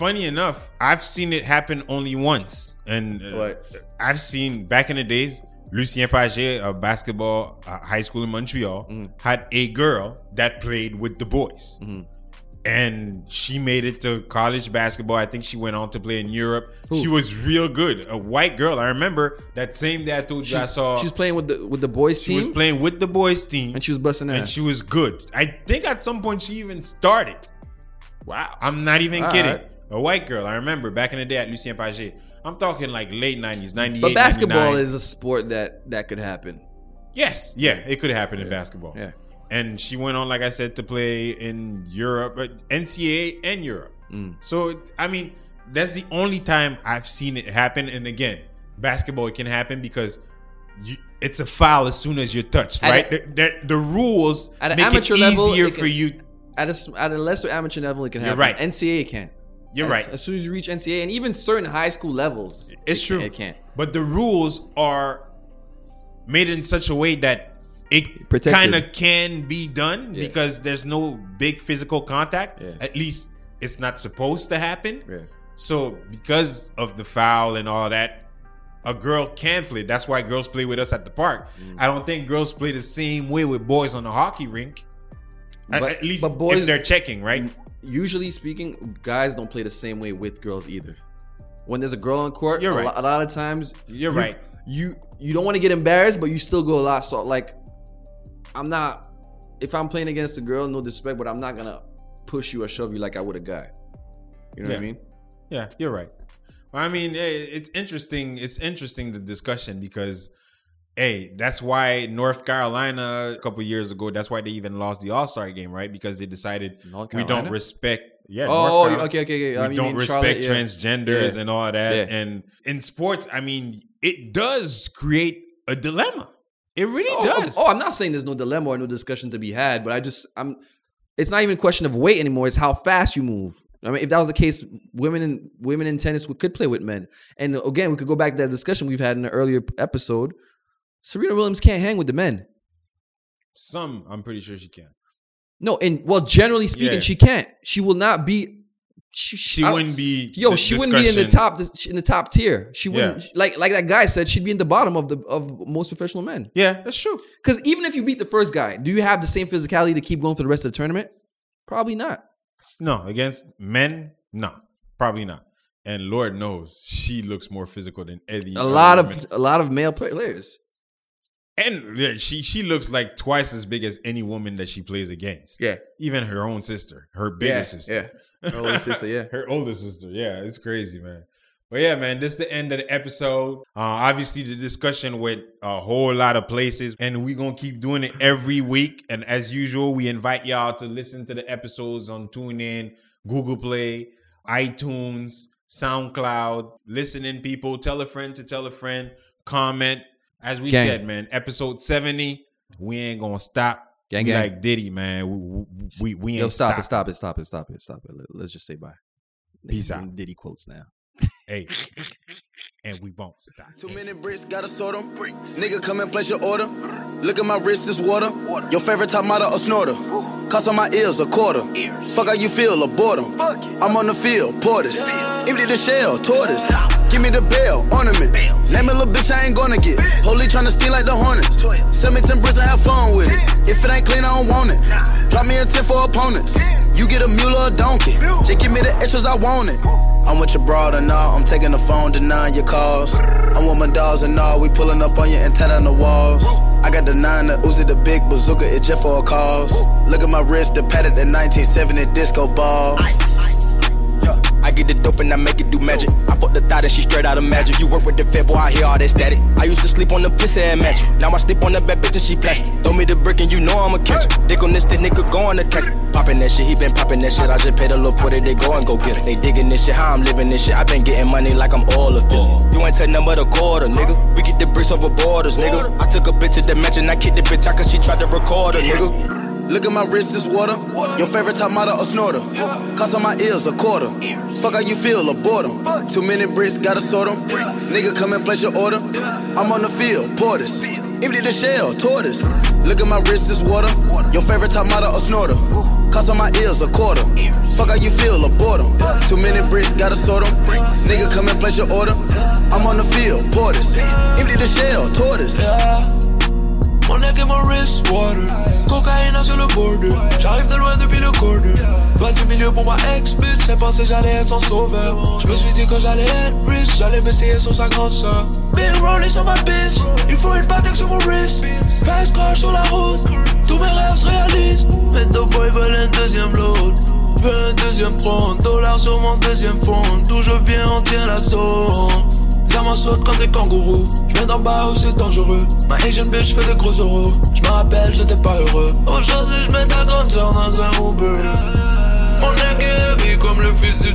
Speaker 1: Funny enough, I've seen it happen only once, and uh, I've seen back in the days. Lucien Pagé of basketball uh, high school in Montreal
Speaker 2: Mm-hmm.
Speaker 1: had a girl that played with the boys, and she made it to college basketball. I think she went on to play in Europe. She was real good, a white girl. I remember that same day I told you I saw
Speaker 2: She's playing with the with the boys
Speaker 1: she
Speaker 2: team, She
Speaker 1: was playing with the boys team,
Speaker 2: and she was busting ass.
Speaker 1: and she was good. I think at some point she even started.
Speaker 2: wow.
Speaker 1: I'm not even
Speaker 2: All
Speaker 1: kidding.
Speaker 2: right.
Speaker 1: A white girl. I remember back in the day at Lucien Pagé. I'm talking like late 90s, 98.
Speaker 2: But basketball
Speaker 1: 99.
Speaker 2: is a sport that that could happen.
Speaker 1: Yes, yeah, it could happen in basketball.
Speaker 2: Yeah.
Speaker 1: And she went on, like I said, to play in Europe, but NCAA and Europe.
Speaker 2: Mm.
Speaker 1: So, I mean, that's the only time I've seen it happen. And again, basketball it can happen because you, it's a foul as soon as you're touched,
Speaker 2: At
Speaker 1: right?
Speaker 2: a-
Speaker 1: the, the, the rules
Speaker 2: At an
Speaker 1: make
Speaker 2: amateur
Speaker 1: it
Speaker 2: level,
Speaker 1: easier
Speaker 2: it
Speaker 1: for you.
Speaker 2: At a at a lesser amateur level, it can
Speaker 1: You're
Speaker 2: happen.
Speaker 1: right.
Speaker 2: NCAA can't.
Speaker 1: You're
Speaker 2: as,
Speaker 1: right.
Speaker 2: As soon as you reach NCAA, and even certain high school levels,
Speaker 1: It's
Speaker 2: it
Speaker 1: true.
Speaker 2: It can't.
Speaker 1: But the rules are made in such a way that it kind of can be done
Speaker 2: Yeah.
Speaker 1: because there's no big physical contact.
Speaker 2: Yeah.
Speaker 1: At least it's not supposed to happen.
Speaker 2: Yeah.
Speaker 1: So because of the foul and all that, a girl can play. That's why girls play with us at the park.
Speaker 2: Mm.
Speaker 1: I don't think girls play the same way with boys on the hockey rink. At-
Speaker 2: But-
Speaker 1: at least
Speaker 2: but boys-
Speaker 1: if they're checking, right?
Speaker 2: Usually speaking, guys don't play the same way with girls either. When there's a girl on court,
Speaker 1: You're
Speaker 2: a,
Speaker 1: right.
Speaker 2: lo- a lot of times
Speaker 1: You're
Speaker 2: you-
Speaker 1: right.
Speaker 2: You you don't want to get embarrassed, but you still go a lot. So like, I'm not. If I'm playing against a girl, no disrespect, but I'm not gonna push you or shove you like I would a guy. You know what I mean?
Speaker 1: Yeah, you're right. I mean, eh, it's interesting. It's interesting the discussion because, hey, that's why North Carolina a couple years ago. That's why they even lost the All Star game, right? Because they decided we don't respect. Yeah,
Speaker 2: Oh,
Speaker 1: North Carolina.
Speaker 2: okay, okay, okay.
Speaker 1: we
Speaker 2: I mean,
Speaker 1: don't
Speaker 2: Charlotte,
Speaker 1: respect transgenders
Speaker 2: Yeah.
Speaker 1: and all that.
Speaker 2: Yeah.
Speaker 1: And in sports, I mean, it does create a dilemma. It really
Speaker 2: Oh,
Speaker 1: does.
Speaker 2: Oh, I'm not saying there's no dilemma or no discussion to be had, but I just I'm. It's not even a question of weight anymore. It's how fast you move. I mean, if that was the case, women in women in tennis could play with men. And again, we could go back to that discussion we've had in an earlier episode. Serena Williams can't hang with the men.
Speaker 1: Some, I'm pretty sure she can.
Speaker 2: No, and well, generally speaking,
Speaker 1: Yeah.
Speaker 2: she can't. She will not be. She,
Speaker 1: She wouldn't be.
Speaker 2: Yo, she wouldn't be in the top in the top tier. She wouldn't
Speaker 1: Yeah.
Speaker 2: like like that guy said. She'd be in the bottom of the of most professional men.
Speaker 1: Yeah, that's true.
Speaker 2: Because even if you beat the first guy, do you have the same physicality to keep going for the rest of the tournament? Probably not.
Speaker 1: No, against men, no, probably not. And Lord knows she looks more physical than any.
Speaker 2: A lot of
Speaker 1: woman.
Speaker 2: a lot of male players.
Speaker 1: And yeah, she she looks like twice as big as any woman that she plays against.
Speaker 2: Yeah.
Speaker 1: even her own sister, her bigger
Speaker 2: yeah,
Speaker 1: sister.
Speaker 2: Yeah. Her older sister, yeah.
Speaker 1: her older sister. Yeah, it's crazy, man. But yeah, man, this is the end of the episode. Uh, obviously, the discussion went a whole lot of places, and we're gonna keep doing it every week. And as usual, we invite y'all to listen to the episodes on TuneIn, Google Play, iTunes, SoundCloud. Listening, people, tell a friend to tell a friend. Comment. As we
Speaker 2: Gang.
Speaker 1: said, man, episode seventy, we ain't gonna stop.
Speaker 2: Gang,
Speaker 1: we
Speaker 2: gang.
Speaker 1: like Diddy, man. We we, we ain't
Speaker 2: Yo, stop it, stop it, stop it, stop it, stop it. Let- Let's just say bye.
Speaker 1: Peace
Speaker 2: Doing
Speaker 1: out.
Speaker 2: Diddy quotes now.
Speaker 1: Hey, and we won't stop.
Speaker 7: Two many bricks, gotta sort 'em. Nigga, come and place your order. Look at my wrist, it's water. Your favorite top model, a snorter. Cost on my ears, a quarter. Fuck how you feel, a boredom. I'm on the field, porters. Empty the shell, tortoise. Give me the bell, ornament. Name a little bitch I ain't gonna get. Holy tryna steal like the Hornets. Send me 10 bricks and have fun with it. If it ain't clean, I don't want it. Drop me a 10 for opponents. You get a mule or a donkey. Just give me the extras, I want it. I'm with your broad and all. I'm taking the phone, denying your calls. I'm with my dogs and all. We pulling up on you and on the walls. I got the nine, the Uzi, the big bazooka. It's just for a cause. Look at my wrist, the padded, the 1970 disco ball.
Speaker 8: I get the dope and I make it do magic. I fuck the thought that she straight out of magic. You work with the fed boy, I hear all that static. I used to sleep on the pussy and mattress. Now I sleep on the bad bitch and she plastic. Throw me the brick and you know I'ma catch it. Dick on this, this nigga go on the catch it. Popping that shit, he been popping that shit. I just paid a little for it, they go and go get it. They digging this shit, how I'm living this shit. I been getting money like I'm all of it. You ain't but a quarter, nigga. We get the bricks over borders, nigga. I took a bitch to the mansion, I kicked the bitch out cause she tried to record her, nigga.
Speaker 7: Look at my wrist, it's water. Your favorite top model, a snorter. Cost on my ears, a quarter. Fuck how you feel, a boredom. Too many bricks, gotta sort 'em. Nigga, come and place your order. I'm on the field, porters. Empty the shell, tortoise. Look at my wrist, it's water. Your favorite top model, a snorter. Cost on my ears, a quarter. Fuck how you feel, a boredom. Too many bricks, gotta sort 'em. Nigga, come and place your order. I'm on the field, porters. Empty the shell, tortoise.
Speaker 9: Mon neck et mon wrist water. Cocaïne sur le border. J'arrive de loin depuis le corner. Toi du milieu pour ma ex-bitch Elle pensait j'allais être son sauveur. Je me suis dit que j'allais être rich. J'allais m'essayer sur sa grande soeur Big rolling sur ma bitch. Il faut une patek sur mon wrist. Fast car sur la route. Tous mes rêves se réalisent. Mes deux boys veulent un deuxième load. Veux un deuxième front. Dollar sur mon deuxième fond D'où je viens on tient la zone Diamant saute comme des kangourous. Je viens d'en bas où c'est dangereux. Ma Asian bitch fait de gros euros. Je me rappelle, j'étais pas heureux. Aujourd'hui, je mets ta grande soeur dans un Uber. Comme le fils du.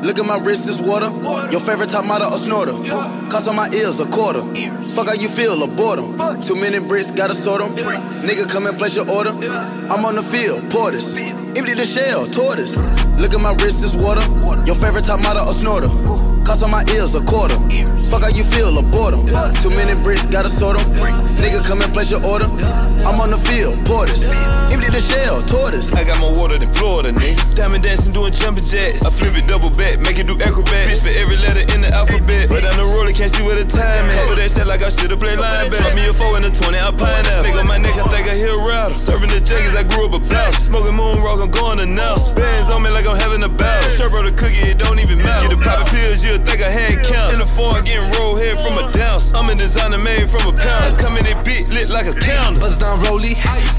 Speaker 7: Look at my wrist, it's water. Your favorite top model, a snorter. Cost on my ears, a quarter. Fuck how you feel, a boredom. Too many bricks, gotta sort 'em. Nigga, come and place your order. I'm on the field, porters. Empty the shell, tortoise. Look at my wrist, it's water. Your favorite top model, a snorter. Cost on my ears, a quarter. Fuck how you feel, a boredom. Too many bricks, gotta sort 'em. Nigga, come and place your order. I'm on the field, porters. Empty the shell, tortoise.
Speaker 10: I got more water than Florida, nigga. Diamond dancing, doing jumping jacks. I flip it double back, make it do acrobats. Bitch for every letter in the alphabet. Right down the roller, can't see where the time at. Over that set like like I should've played linebacker. Drop me a four and a 20 out pineapple. Snake on my neck, I think I hear router. Serving the Jaggers, I grew up a bout. Smoking moon rock, I'm going to now. Bands on me like I'm having a battle. Shirt bro, the cookie, it don't even matter. Get the poppin' pills, you'll think I had count. In the foreign, getting roll head from a douse. I'm a designer made from a pound. Come in that beat lit like a counter.
Speaker 11: Buzz down Rolly,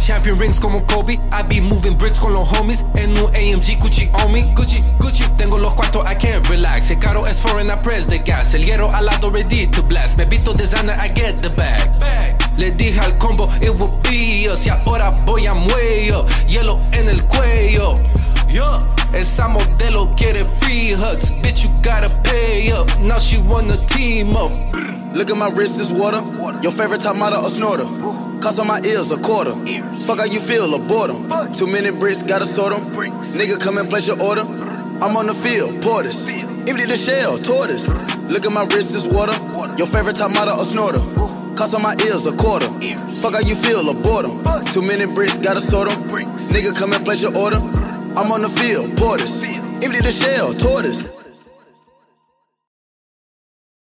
Speaker 11: champion rings como Kobe. I be moving bricks con los homies. En un AMG Gucci on me. Gucci, Gucci. Tengo los cuartos, I can't relax. El caro es foreign, I press the gas. El hierro al lado ready to blast. Me visto designer, I get the bag. Le dije al combo, it will be us. Y ahora voy a muello. Hielo en el cuello. Yeah. Esa modelo quiere free hugs. Bitch, you gotta pay up. Now she wanna team up.
Speaker 7: Look at my wrist, is water. Your favorite top model or snorter. Cost on my ears a quarter. Fuck how you feel, a boredom. Two minute bricks, gotta sort 'em. Nigga, come and place your order. I'm on the field, porters. Empty the shell, tortoise. Look at my wrist, is water. Your favorite top model or snorter. Cost on my ears a quarter. Fuck how you feel, a boredom. Two minute bricks, gotta sort 'em. Nigga, come and place your order. I'm on the field, porters. Empty the shell, tortoise.